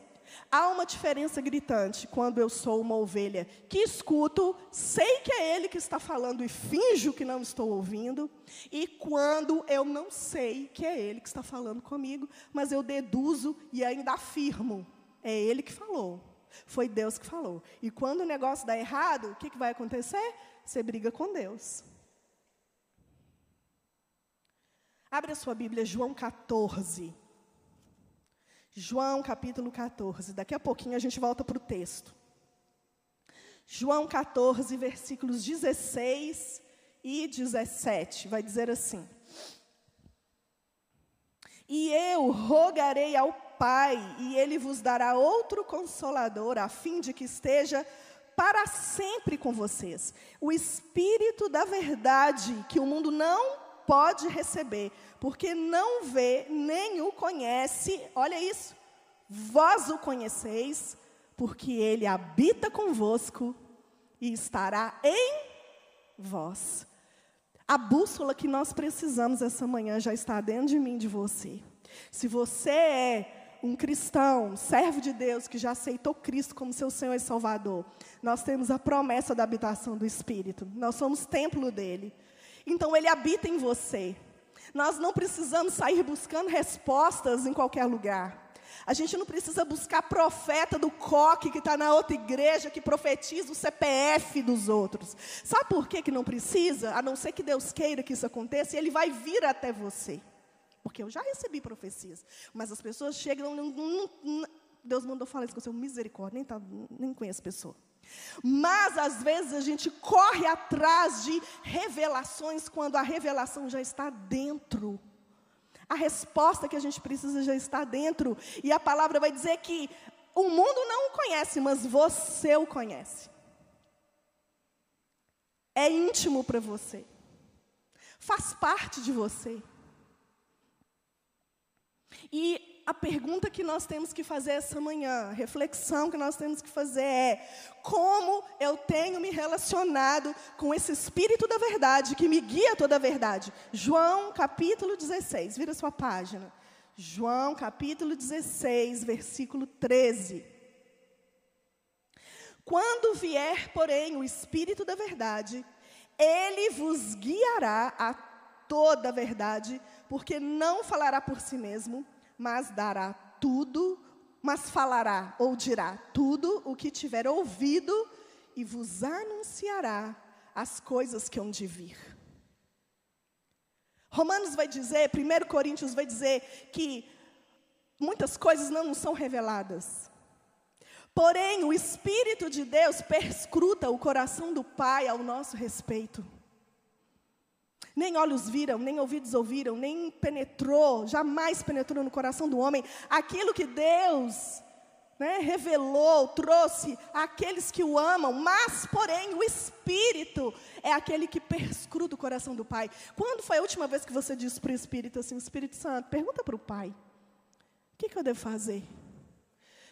Há uma diferença gritante quando eu sou uma ovelha que escuto, sei que é ele que está falando e finjo que não estou ouvindo, e quando eu não sei que é ele que está falando comigo, mas eu deduzo e ainda afirmo é ele que falou. Foi Deus que falou. E quando o negócio dá errado, o que, que vai acontecer? Você briga com Deus. Abre a sua Bíblia, João 14. João capítulo 14. Daqui a pouquinho a gente volta para o texto. João 14, versículos 16 e 17. Vai dizer assim: E eu rogarei ao Pai, e Ele vos dará outro consolador, a fim de que esteja para sempre com vocês. O Espírito da verdade, que o mundo não pode receber, porque não vê nem o conhece. Olha isso. Vós o conheceis, porque ele habita convosco e estará em vós. A bússola que nós precisamos essa manhã já está dentro de mim, de você. Se você é um cristão, servo de Deus, que já aceitou Cristo como seu Senhor e Salvador, nós temos a promessa da habitação do Espírito. Nós somos templo dele. Então, ele habita em você. Nós não precisamos sair buscando respostas em qualquer lugar. A gente não precisa buscar profeta do coque que está na outra igreja que profetiza o CPF dos outros. Sabe por que, que não precisa? A não ser que Deus queira que isso aconteça, e Ele vai vir até você. Porque eu já recebi profecias. Mas as pessoas chegam. Deus mandou falar isso com o seu misericórdia, nem, tá, nem conheço a pessoa. Mas às vezes a gente corre atrás de revelações quando a revelação já está dentro. A resposta que a gente precisa já está dentro. E a palavra vai dizer que o mundo não o conhece, mas você o conhece. É íntimo para você. Faz parte de você. E a pergunta que nós temos que fazer essa manhã, a reflexão que nós temos que fazer é: como eu tenho me relacionado com esse Espírito da verdade que me guia toda a verdade? João capítulo 16, vira sua página. João capítulo 16, versículo 13. Quando vier, porém, o Espírito da Verdade, ele vos guiará a toda a verdade, porque não falará por si mesmo, mas dará tudo, mas falará ou dirá tudo o que tiver ouvido e vos anunciará as coisas que hão de vir. Romanos vai dizer, 1 Coríntios vai dizer que muitas coisas não nos são reveladas. Porém, o Espírito de Deus perscruta o coração do Pai ao nosso respeito. Nem olhos viram, nem ouvidos ouviram, nem penetrou, jamais penetrou no coração do homem aquilo que Deus né, revelou, trouxe àqueles que o amam, mas, porém, o Espírito é aquele que perscruta o coração do Pai. Quando foi a última vez que você disse para o Espírito assim, Espírito Santo, pergunta para o Pai, o que, que eu devo fazer?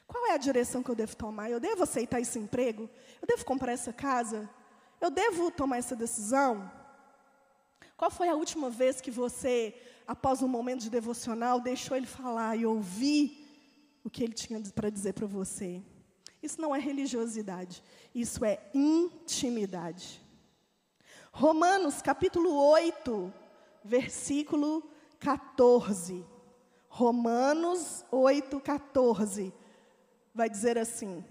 Qual é a direção que eu devo tomar? Eu devo aceitar esse emprego? Eu devo comprar essa casa? Eu devo tomar essa decisão? Qual foi a última vez que você, após um momento de devocional, deixou ele falar e ouvir o que ele tinha para dizer para você? Isso não é religiosidade, isso é intimidade. Romanos capítulo 8, versículo 14. Romanos 8, 14. Vai dizer assim: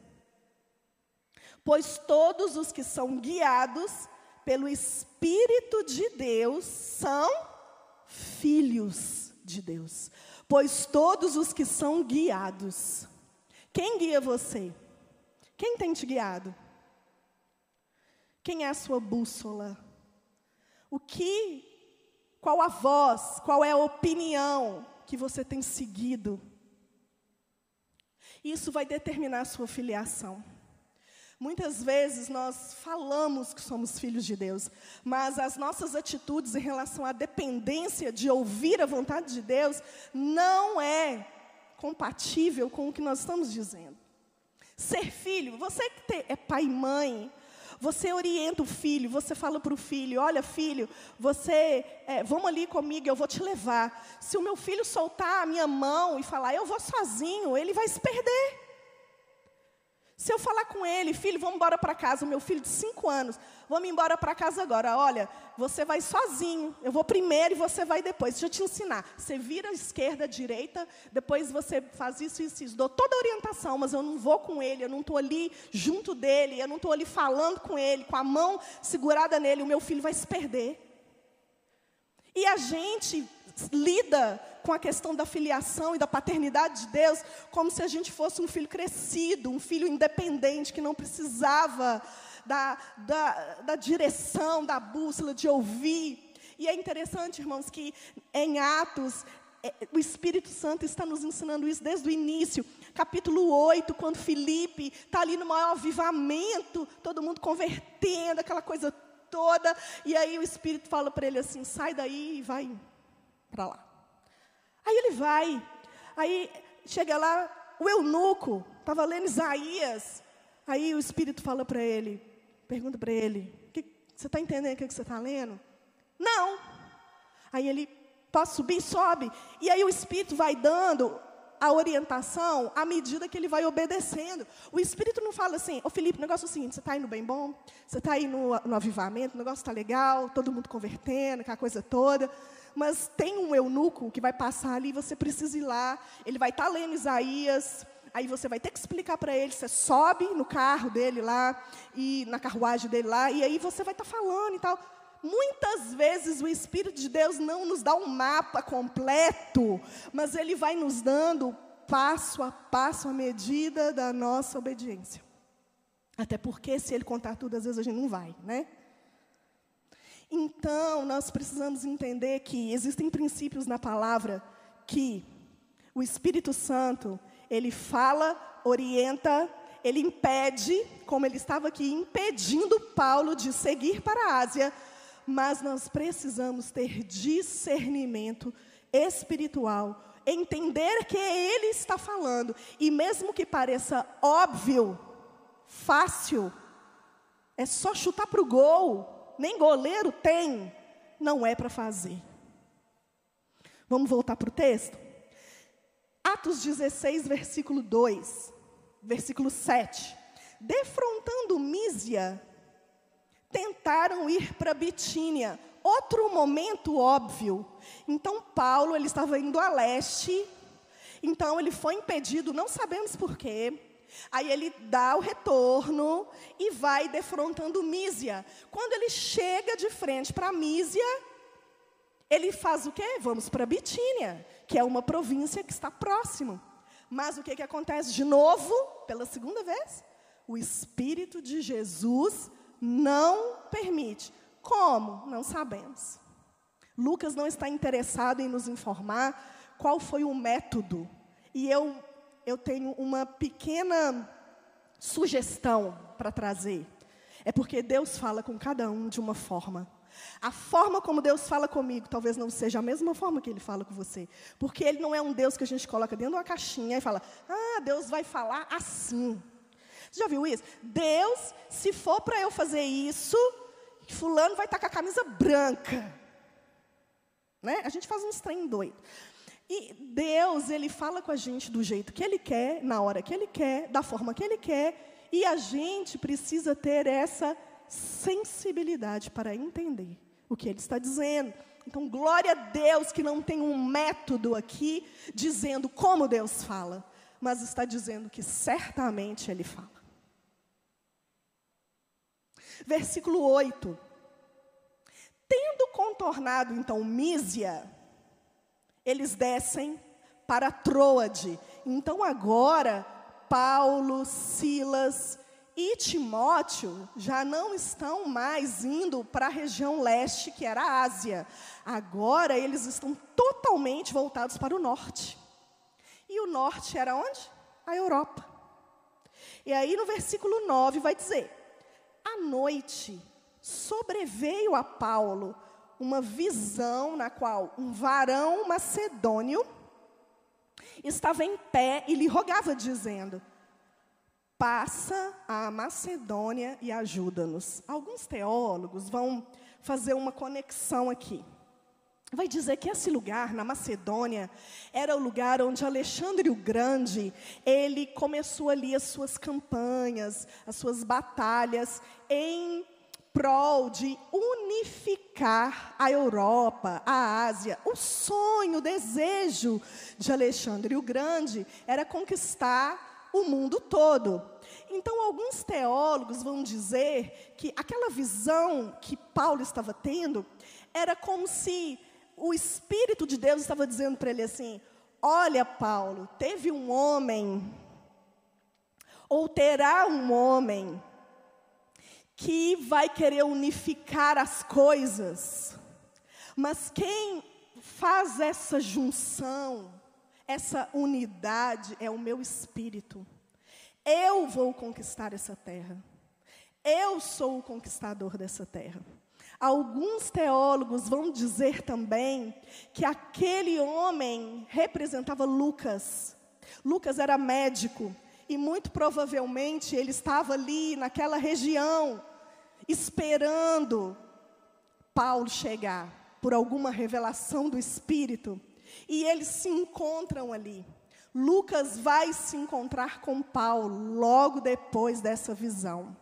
Pois todos os que são guiados pelo Espírito de Deus são filhos de Deus. Pois todos os que são guiados. Quem guia você? Quem tem te guiado? Quem é a sua bússola? O que, qual a voz, qual é a opinião que você tem seguido? Isso vai determinar a sua filiação. Muitas vezes nós falamos que somos filhos de Deus, mas as nossas atitudes em relação à dependência de ouvir a vontade de Deus não é compatível com o que nós estamos dizendo. Ser filho, você que é pai e mãe, você orienta o filho, você fala para o filho: olha, filho, você, é, vamos ali comigo, eu vou te levar. Se o meu filho soltar a minha mão e falar, eu vou sozinho, ele vai se perder. Se eu falar com ele, filho, vamos embora para casa, o meu filho de cinco anos, vamos embora para casa agora. Olha, você vai sozinho, eu vou primeiro e você vai depois. Deixa eu te ensinar. Você vira esquerda, direita, depois você faz isso, isso, isso. Dou toda a orientação, mas eu não vou com ele, eu não estou ali junto dele, eu não estou ali falando com ele, com a mão segurada nele, o meu filho vai se perder. E a gente lida com a questão da filiação e da paternidade de Deus como se a gente fosse um filho crescido, um filho independente que não precisava da, da, da direção, da bússola, de ouvir. E é interessante, irmãos, que em Atos, é, o Espírito Santo está nos ensinando isso desde o início. Capítulo 8, quando Felipe está ali no maior avivamento, todo mundo convertendo, aquela coisa toda. E aí o Espírito fala para ele assim: sai daí e vai para lá. Aí ele vai. Aí chega lá, o eunuco estava lendo Isaías. Aí o Espírito fala para ele, pergunta para ele: Você está entendendo o que você está lendo? Não. Aí ele, posso subir? Sobe. E aí o Espírito vai dando a orientação à medida que ele vai obedecendo. O Espírito não fala assim, ô oh, Felipe, o negócio é o seguinte, você está indo bem bom, você está aí no, no avivamento, o negócio está legal, todo mundo convertendo, aquela coisa toda mas tem um eunuco que vai passar ali, você precisa ir lá, ele vai estar tá lendo Isaías, aí você vai ter que explicar para ele, você sobe no carro dele lá, e na carruagem dele lá, e aí você vai estar tá falando e tal. Muitas vezes o Espírito de Deus não nos dá um mapa completo, mas ele vai nos dando passo a passo à medida da nossa obediência. Até porque se ele contar tudo, às vezes a gente não vai, né? Então, nós precisamos entender que existem princípios na palavra que o Espírito Santo, ele fala, orienta, ele impede, como ele estava aqui impedindo Paulo de seguir para a Ásia, mas nós precisamos ter discernimento espiritual, entender que ele está falando, e mesmo que pareça óbvio, fácil, é só chutar para o gol, nem goleiro tem, não é para fazer. Vamos voltar para o texto? Atos 16, versículo 2, versículo 7. defrontando Mísia, tentaram ir para Bitínia. Outro momento óbvio. Então Paulo, ele estava indo a leste, então ele foi impedido, não sabemos porquê. Aí ele dá o retorno e vai defrontando Mísia. Quando ele chega de frente para Mísia, ele faz o quê? Vamos para Bitínia, que é uma província que está próximo. Mas o que, que acontece de novo, pela segunda vez? O Espírito de Jesus não permite. Como? Não sabemos. Lucas não está interessado em nos informar qual foi o método. E eu, eu tenho uma pequena sugestão para trazer. É porque Deus fala com cada um de uma forma. A forma como Deus fala comigo talvez não seja a mesma forma que Ele fala com você. Porque Ele não é um Deus que a gente coloca dentro de uma caixinha e fala, ah, Deus vai falar assim. Você já viu isso? Deus, se for para eu fazer isso, fulano vai estar com a camisa branca. Né? A gente faz uns trem doido. E Deus, Ele fala com a gente do jeito que Ele quer, na hora que Ele quer, da forma que Ele quer, e a gente precisa ter essa sensibilidade para entender o que Ele está dizendo. Então, glória a Deus que não tem um método aqui dizendo como Deus fala, mas está dizendo que certamente Ele fala. Versículo 8. Tendo contornado então Mísia, eles descem para Troade. Então agora Paulo, Silas e Timóteo já não estão mais indo para a região leste, que era a Ásia. Agora eles estão totalmente voltados para o norte. E o norte era onde? A Europa. E aí no versículo 9 vai dizer: À noite sobreveio a Paulo uma visão na qual um varão macedônio estava em pé e lhe rogava, dizendo: Passa a Macedônia e ajuda-nos. Alguns teólogos vão fazer uma conexão aqui. Vai dizer que esse lugar, na Macedônia, era o lugar onde Alexandre o Grande, ele começou ali as suas campanhas, as suas batalhas em prol de unificar a Europa, a Ásia. O sonho, o desejo de Alexandre o Grande era conquistar o mundo todo. Então, alguns teólogos vão dizer que aquela visão que Paulo estava tendo era como se o Espírito de Deus estava dizendo para ele assim: Olha, Paulo, teve um homem, ou terá um homem, que vai querer unificar as coisas, mas quem faz essa junção, essa unidade, é o meu espírito. Eu vou conquistar essa terra. Eu sou o conquistador dessa terra. Alguns teólogos vão dizer também que aquele homem representava Lucas. Lucas era médico e muito provavelmente ele estava ali naquela região esperando Paulo chegar por alguma revelação do Espírito. E eles se encontram ali. Lucas vai se encontrar com Paulo logo depois dessa visão.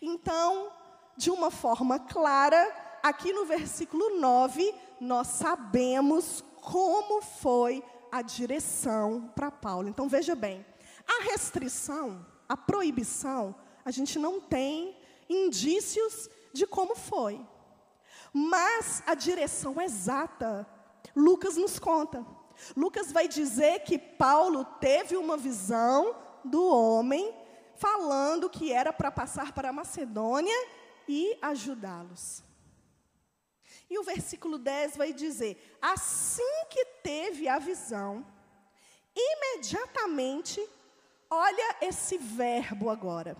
Então, de uma forma clara, aqui no versículo 9, nós sabemos como foi a direção para Paulo. Então, veja bem, a restrição, a proibição, a gente não tem indícios de como foi. Mas a direção exata, Lucas nos conta. Lucas vai dizer que Paulo teve uma visão do homem falando que era para passar para a Macedônia e ajudá-los. E o versículo 10 vai dizer: Assim que teve a visão, imediatamente, olha esse verbo agora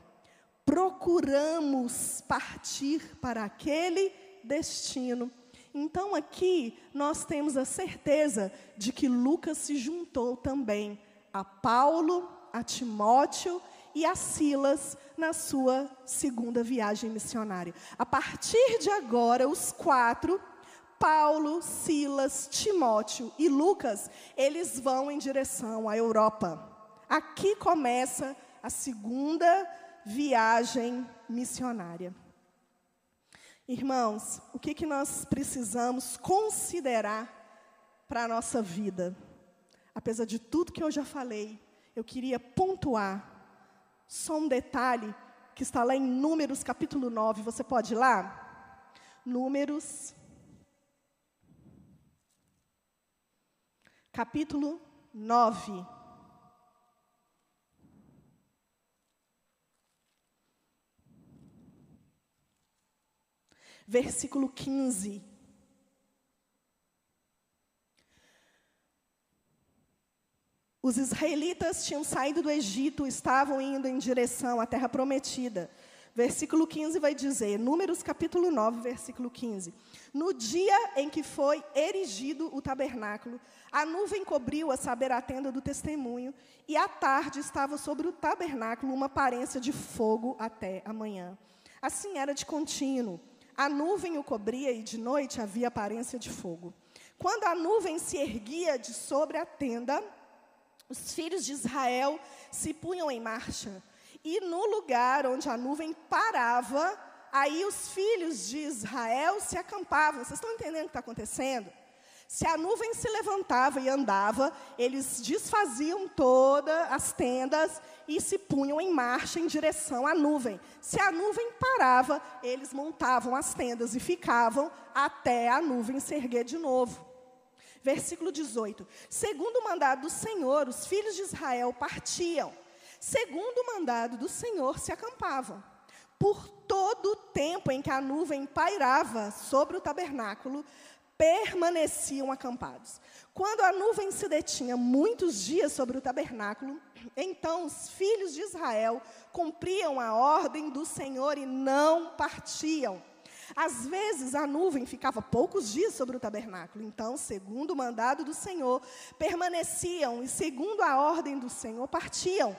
procuramos partir para aquele destino. Então aqui nós temos a certeza de que Lucas se juntou também a Paulo, a Timóteo e a Silas na sua segunda viagem missionária. A partir de agora, os quatro, Paulo, Silas, Timóteo e Lucas, eles vão em direção à Europa. Aqui começa a segunda viagem missionária. Irmãos, o que, que nós precisamos considerar para a nossa vida? Apesar de tudo que eu já falei, eu queria pontuar só um detalhe que está lá em Números capítulo 9. Você pode ir lá? Números, capítulo 9. Versículo 15. Os israelitas tinham saído do Egito, estavam indo em direção à terra prometida. Versículo 15 vai dizer, Números capítulo 9, versículo 15. No dia em que foi erigido o tabernáculo, a nuvem cobriu a saber a tenda do testemunho, e à tarde estava sobre o tabernáculo uma aparência de fogo até amanhã. Assim era de contínuo. A nuvem o cobria e de noite havia aparência de fogo. Quando a nuvem se erguia de sobre a tenda, os filhos de Israel se punham em marcha. E no lugar onde a nuvem parava, aí os filhos de Israel se acampavam. Vocês estão entendendo o que está acontecendo? Se a nuvem se levantava e andava, eles desfaziam todas as tendas e se punham em marcha em direção à nuvem. Se a nuvem parava, eles montavam as tendas e ficavam até a nuvem se erguer de novo. Versículo 18: Segundo o mandado do Senhor, os filhos de Israel partiam. Segundo o mandado do Senhor, se acampavam. Por todo o tempo em que a nuvem pairava sobre o tabernáculo, permaneciam acampados. Quando a nuvem se detinha muitos dias sobre o tabernáculo, então os filhos de Israel cumpriam a ordem do Senhor e não partiam. Às vezes a nuvem ficava poucos dias sobre o tabernáculo, então, segundo o mandado do Senhor, permaneciam e, segundo a ordem do Senhor, partiam.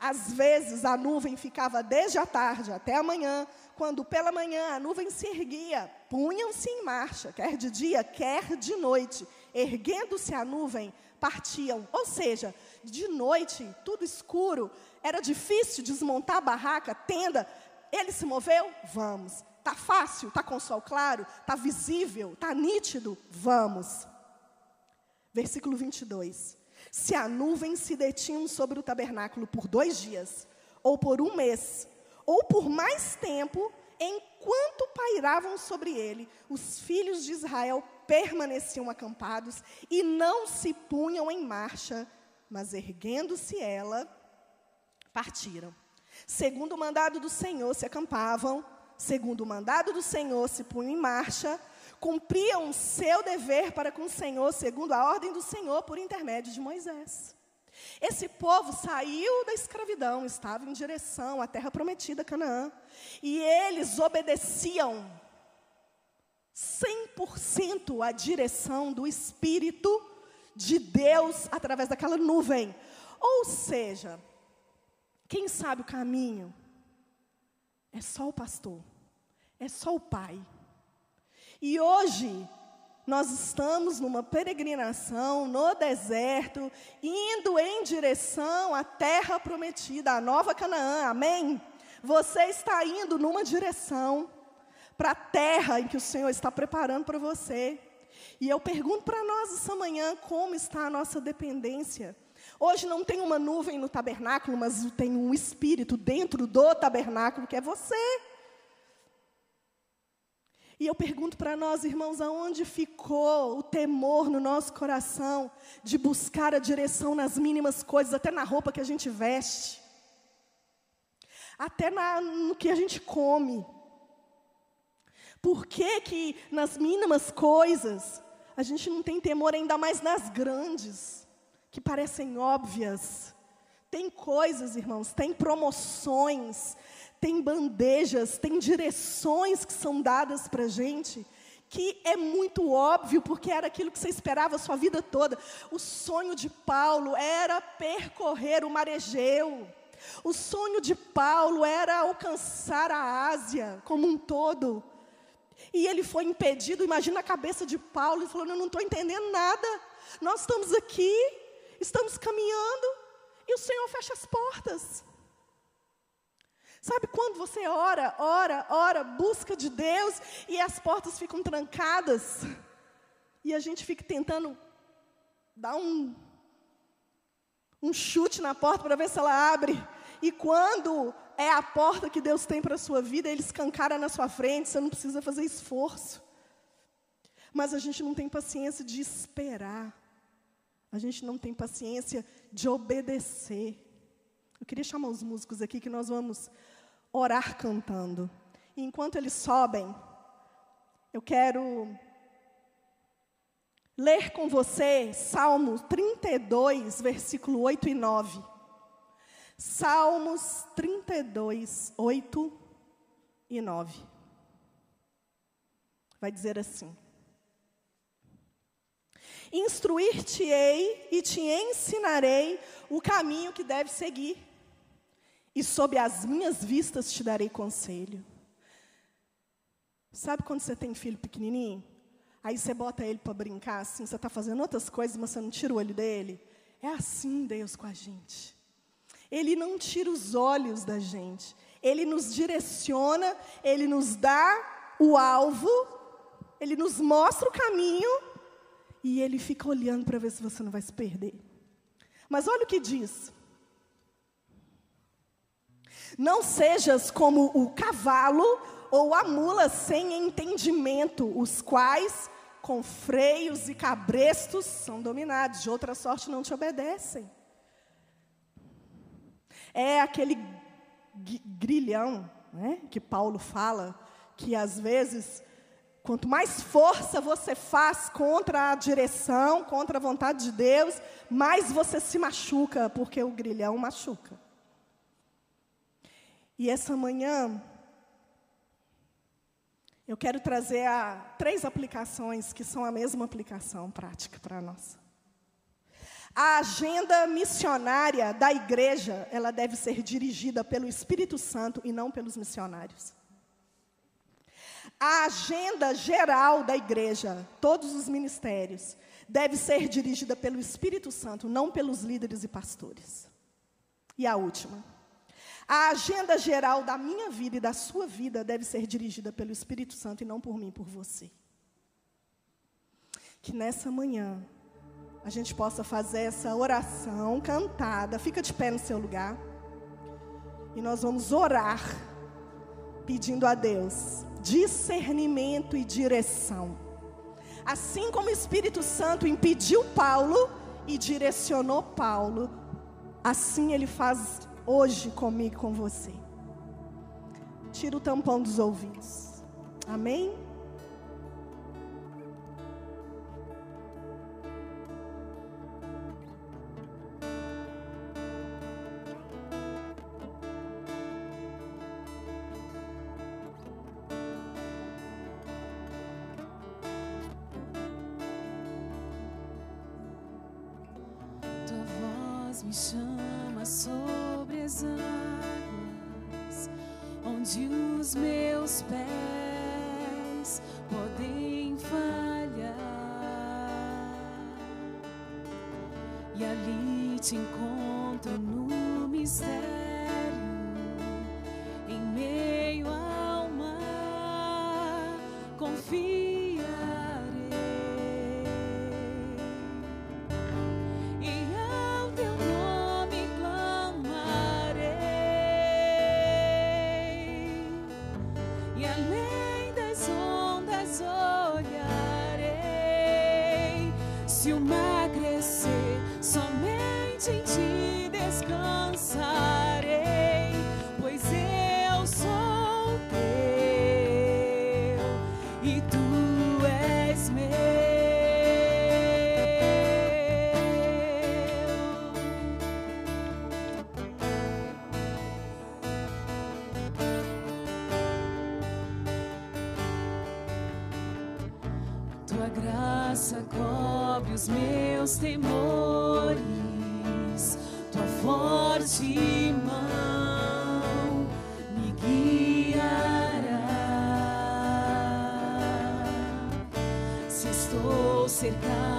Às vezes a nuvem ficava desde a tarde até a manhã, quando pela manhã a nuvem se erguia, punham-se em marcha, quer de dia, quer de noite. Erguendo-se a nuvem, partiam. Ou seja, de noite, tudo escuro, era difícil desmontar a barraca, tenda. Ele se moveu? Vamos. Está fácil? Está com sol claro? Está visível? Está nítido? Vamos. Versículo 22. Se a nuvem se detinha sobre o tabernáculo por dois dias, ou por um mês, ou por mais tempo, enquanto pairavam sobre ele, os filhos de Israel permaneciam acampados e não se punham em marcha, mas erguendo-se ela, partiram. Segundo o mandado do Senhor, se acampavam segundo o mandado do Senhor, se punham em marcha, cumpriam seu dever para com o Senhor, segundo a ordem do Senhor, por intermédio de Moisés. Esse povo saiu da escravidão, estava em direção à terra prometida, Canaã, e eles obedeciam 100% à direção do Espírito de Deus através daquela nuvem. Ou seja, quem sabe o caminho é só o pastor é só o Pai. E hoje, nós estamos numa peregrinação no deserto, indo em direção à terra prometida, a nova Canaã, amém? Você está indo numa direção para a terra em que o Senhor está preparando para você. E eu pergunto para nós essa manhã como está a nossa dependência. Hoje não tem uma nuvem no tabernáculo, mas tem um espírito dentro do tabernáculo que é você. E eu pergunto para nós, irmãos, aonde ficou o temor no nosso coração de buscar a direção nas mínimas coisas, até na roupa que a gente veste, até na, no que a gente come. Por que, que nas mínimas coisas a gente não tem temor ainda mais nas grandes, que parecem óbvias? Tem coisas, irmãos, tem promoções, tem bandejas, tem direções que são dadas para a gente, que é muito óbvio, porque era aquilo que você esperava a sua vida toda. O sonho de Paulo era percorrer o mar Egeu. O sonho de Paulo era alcançar a Ásia como um todo. E ele foi impedido, imagina a cabeça de Paulo, ele falou: Eu não estou entendendo nada. Nós estamos aqui, estamos caminhando, e o Senhor fecha as portas. Sabe quando você ora, ora, ora, busca de Deus e as portas ficam trancadas e a gente fica tentando dar um, um chute na porta para ver se ela abre. E quando é a porta que Deus tem para a sua vida, Ele escancara na sua frente, você não precisa fazer esforço. Mas a gente não tem paciência de esperar. A gente não tem paciência de obedecer. Eu queria chamar os músicos aqui que nós vamos orar cantando. E enquanto eles sobem, eu quero ler com você Salmo 32, versículo 8 e 9. Salmos 32, 8 e 9. Vai dizer assim: Instruir-te-ei e te ensinarei o caminho que deve seguir, e sob as minhas vistas te darei conselho. Sabe quando você tem filho pequenininho? Aí você bota ele para brincar assim, você está fazendo outras coisas, mas você não tira o olho dele? É assim Deus com a gente. Ele não tira os olhos da gente. Ele nos direciona, ele nos dá o alvo, ele nos mostra o caminho e ele fica olhando para ver se você não vai se perder. Mas olha o que diz. Não sejas como o cavalo ou a mula sem entendimento, os quais, com freios e cabrestos, são dominados, de outra sorte não te obedecem. É aquele grilhão né, que Paulo fala, que às vezes Quanto mais força você faz contra a direção, contra a vontade de Deus, mais você se machuca, porque o grilhão machuca. E essa manhã, eu quero trazer a, três aplicações que são a mesma aplicação prática para nós. A agenda missionária da igreja, ela deve ser dirigida pelo Espírito Santo e não pelos missionários. A agenda geral da igreja, todos os ministérios, deve ser dirigida pelo Espírito Santo, não pelos líderes e pastores. E a última. A agenda geral da minha vida e da sua vida deve ser dirigida pelo Espírito Santo e não por mim, por você. Que nessa manhã a gente possa fazer essa oração cantada. Fica de pé no seu lugar. E nós vamos orar pedindo a Deus discernimento e direção. Assim como o Espírito Santo impediu Paulo e direcionou Paulo, assim ele faz hoje comigo com você. Tira o tampão dos ouvidos. Amém? cercar.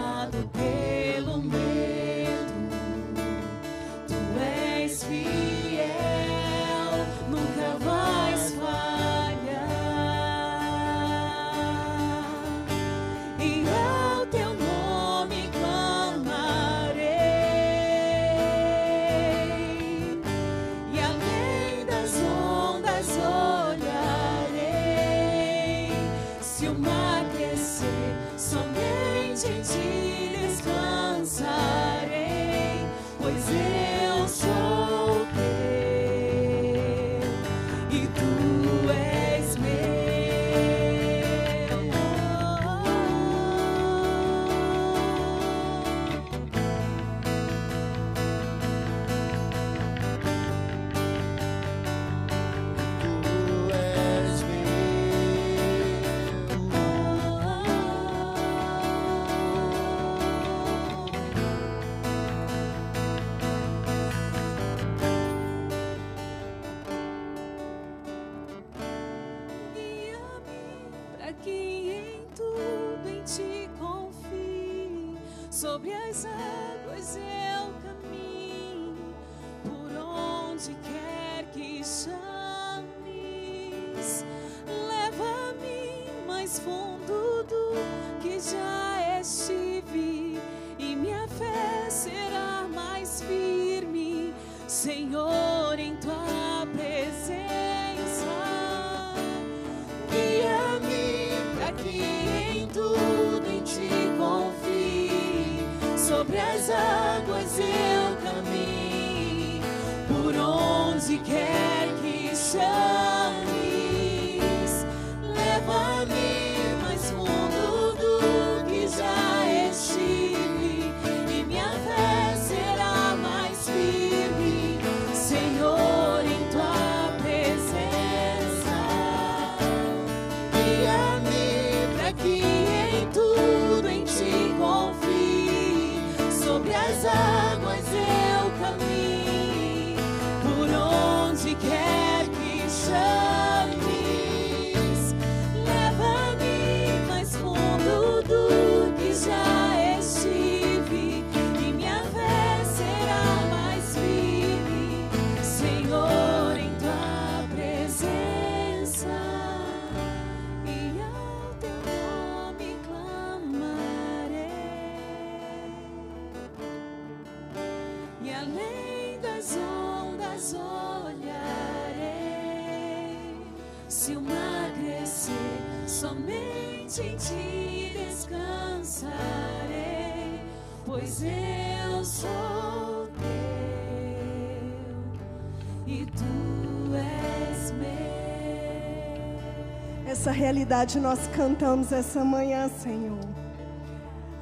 Essa realidade nós cantamos essa manhã, Senhor.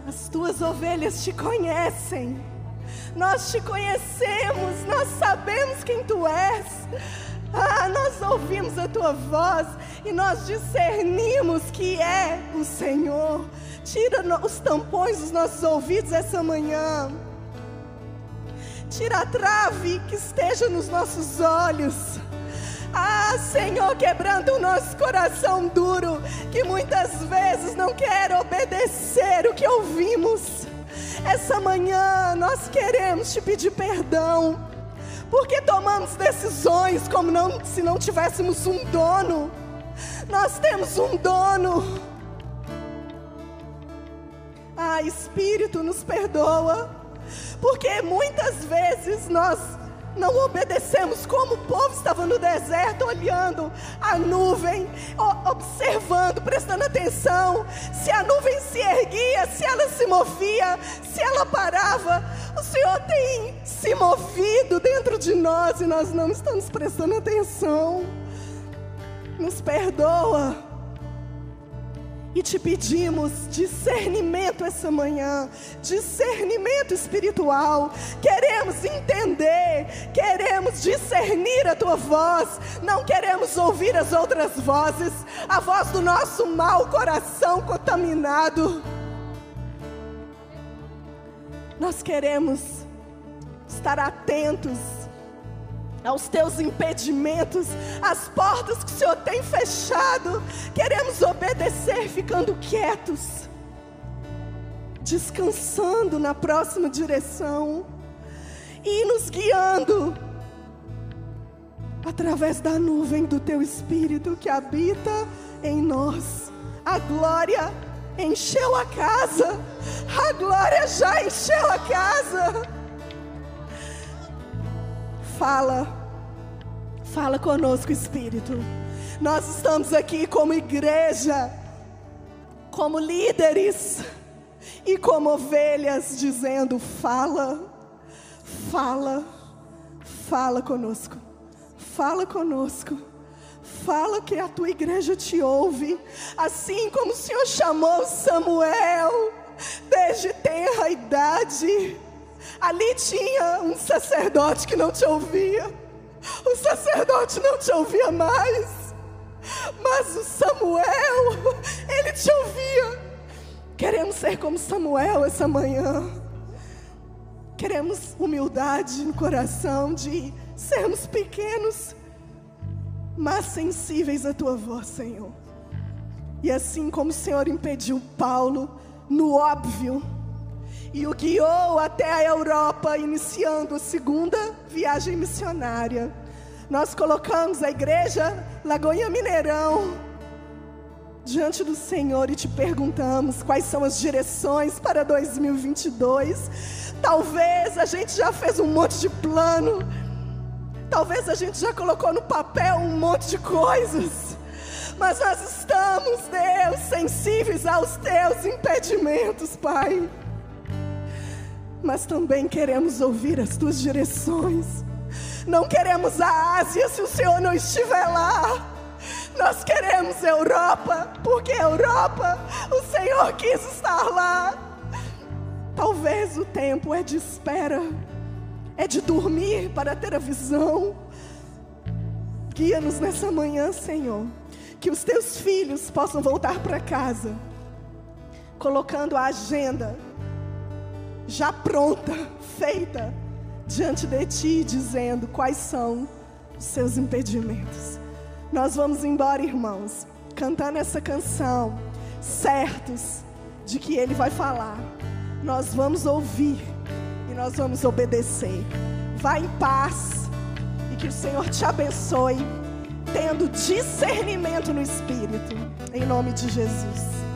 As tuas ovelhas te conhecem. Nós te conhecemos, nós sabemos quem tu és. Ah, nós ouvimos a tua voz e nós discernimos que é o Senhor. Tira os tampões dos nossos ouvidos essa manhã. Tira a trave que esteja nos nossos olhos. Ah, Senhor, quebrando o nosso coração duro, que muitas vezes não quer obedecer o que ouvimos. Essa manhã nós queremos te pedir perdão, porque tomamos decisões como não, se não tivéssemos um dono. Nós temos um dono. Ah, Espírito, nos perdoa, porque muitas vezes nós não obedecemos, como o povo estava no deserto, olhando a nuvem, observando, prestando atenção. Se a nuvem se erguia, se ela se movia, se ela parava. O Senhor tem se movido dentro de nós e nós não estamos prestando atenção. Nos perdoa. E te pedimos discernimento essa manhã, discernimento espiritual. Queremos entender, queremos discernir a tua voz, não queremos ouvir as outras vozes, a voz do nosso mau coração contaminado. Nós queremos estar atentos aos teus impedimentos, às portas que o Senhor tem fechado. Queremos obedecer ficando quietos, descansando na próxima direção e nos guiando através da nuvem do teu espírito que habita em nós. A glória encheu a casa. A glória já encheu a casa. Fala, fala conosco, Espírito. Nós estamos aqui como igreja, como líderes e como ovelhas, dizendo: fala, Fala, fala conosco, fala conosco. Fala que a tua igreja te ouve, assim como o Senhor chamou Samuel, desde tenra idade. Ali tinha um sacerdote que não te ouvia, o sacerdote não te ouvia mais, mas o Samuel, ele te ouvia. Queremos ser como Samuel essa manhã. Queremos humildade no coração de sermos pequenos, mas sensíveis à tua voz, Senhor. E assim como o Senhor impediu Paulo no óbvio e o guiou até a Europa, iniciando a segunda viagem missionária, nós colocamos a igreja Lagoinha Mineirão diante do Senhor e te perguntamos quais são as direções para 2022 Talvez a gente já fez um monte de plano. Talvez a gente já colocou no papel um monte de coisas. Mas nós estamos, Deus, sensíveis aos teus impedimentos, Pai. Mas também queremos ouvir as tuas direções. Não queremos a Ásia se o Senhor não estiver lá. Nós queremos Europa, porque Europa, o Senhor quis estar lá. Talvez o tempo é de espera, é de dormir para ter a visão. Guia-nos nessa manhã, Senhor, que os teus filhos possam voltar para casa, colocando a agenda já pronta, feita, diante de ti, dizendo quais são os seus impedimentos. Nós vamos embora, irmãos, cantando essa canção, certos de que Ele vai falar nós vamos ouvir e nós vamos obedecer. Vá em paz e que o Senhor te abençoe, tendo discernimento no Espírito, em nome de Jesus.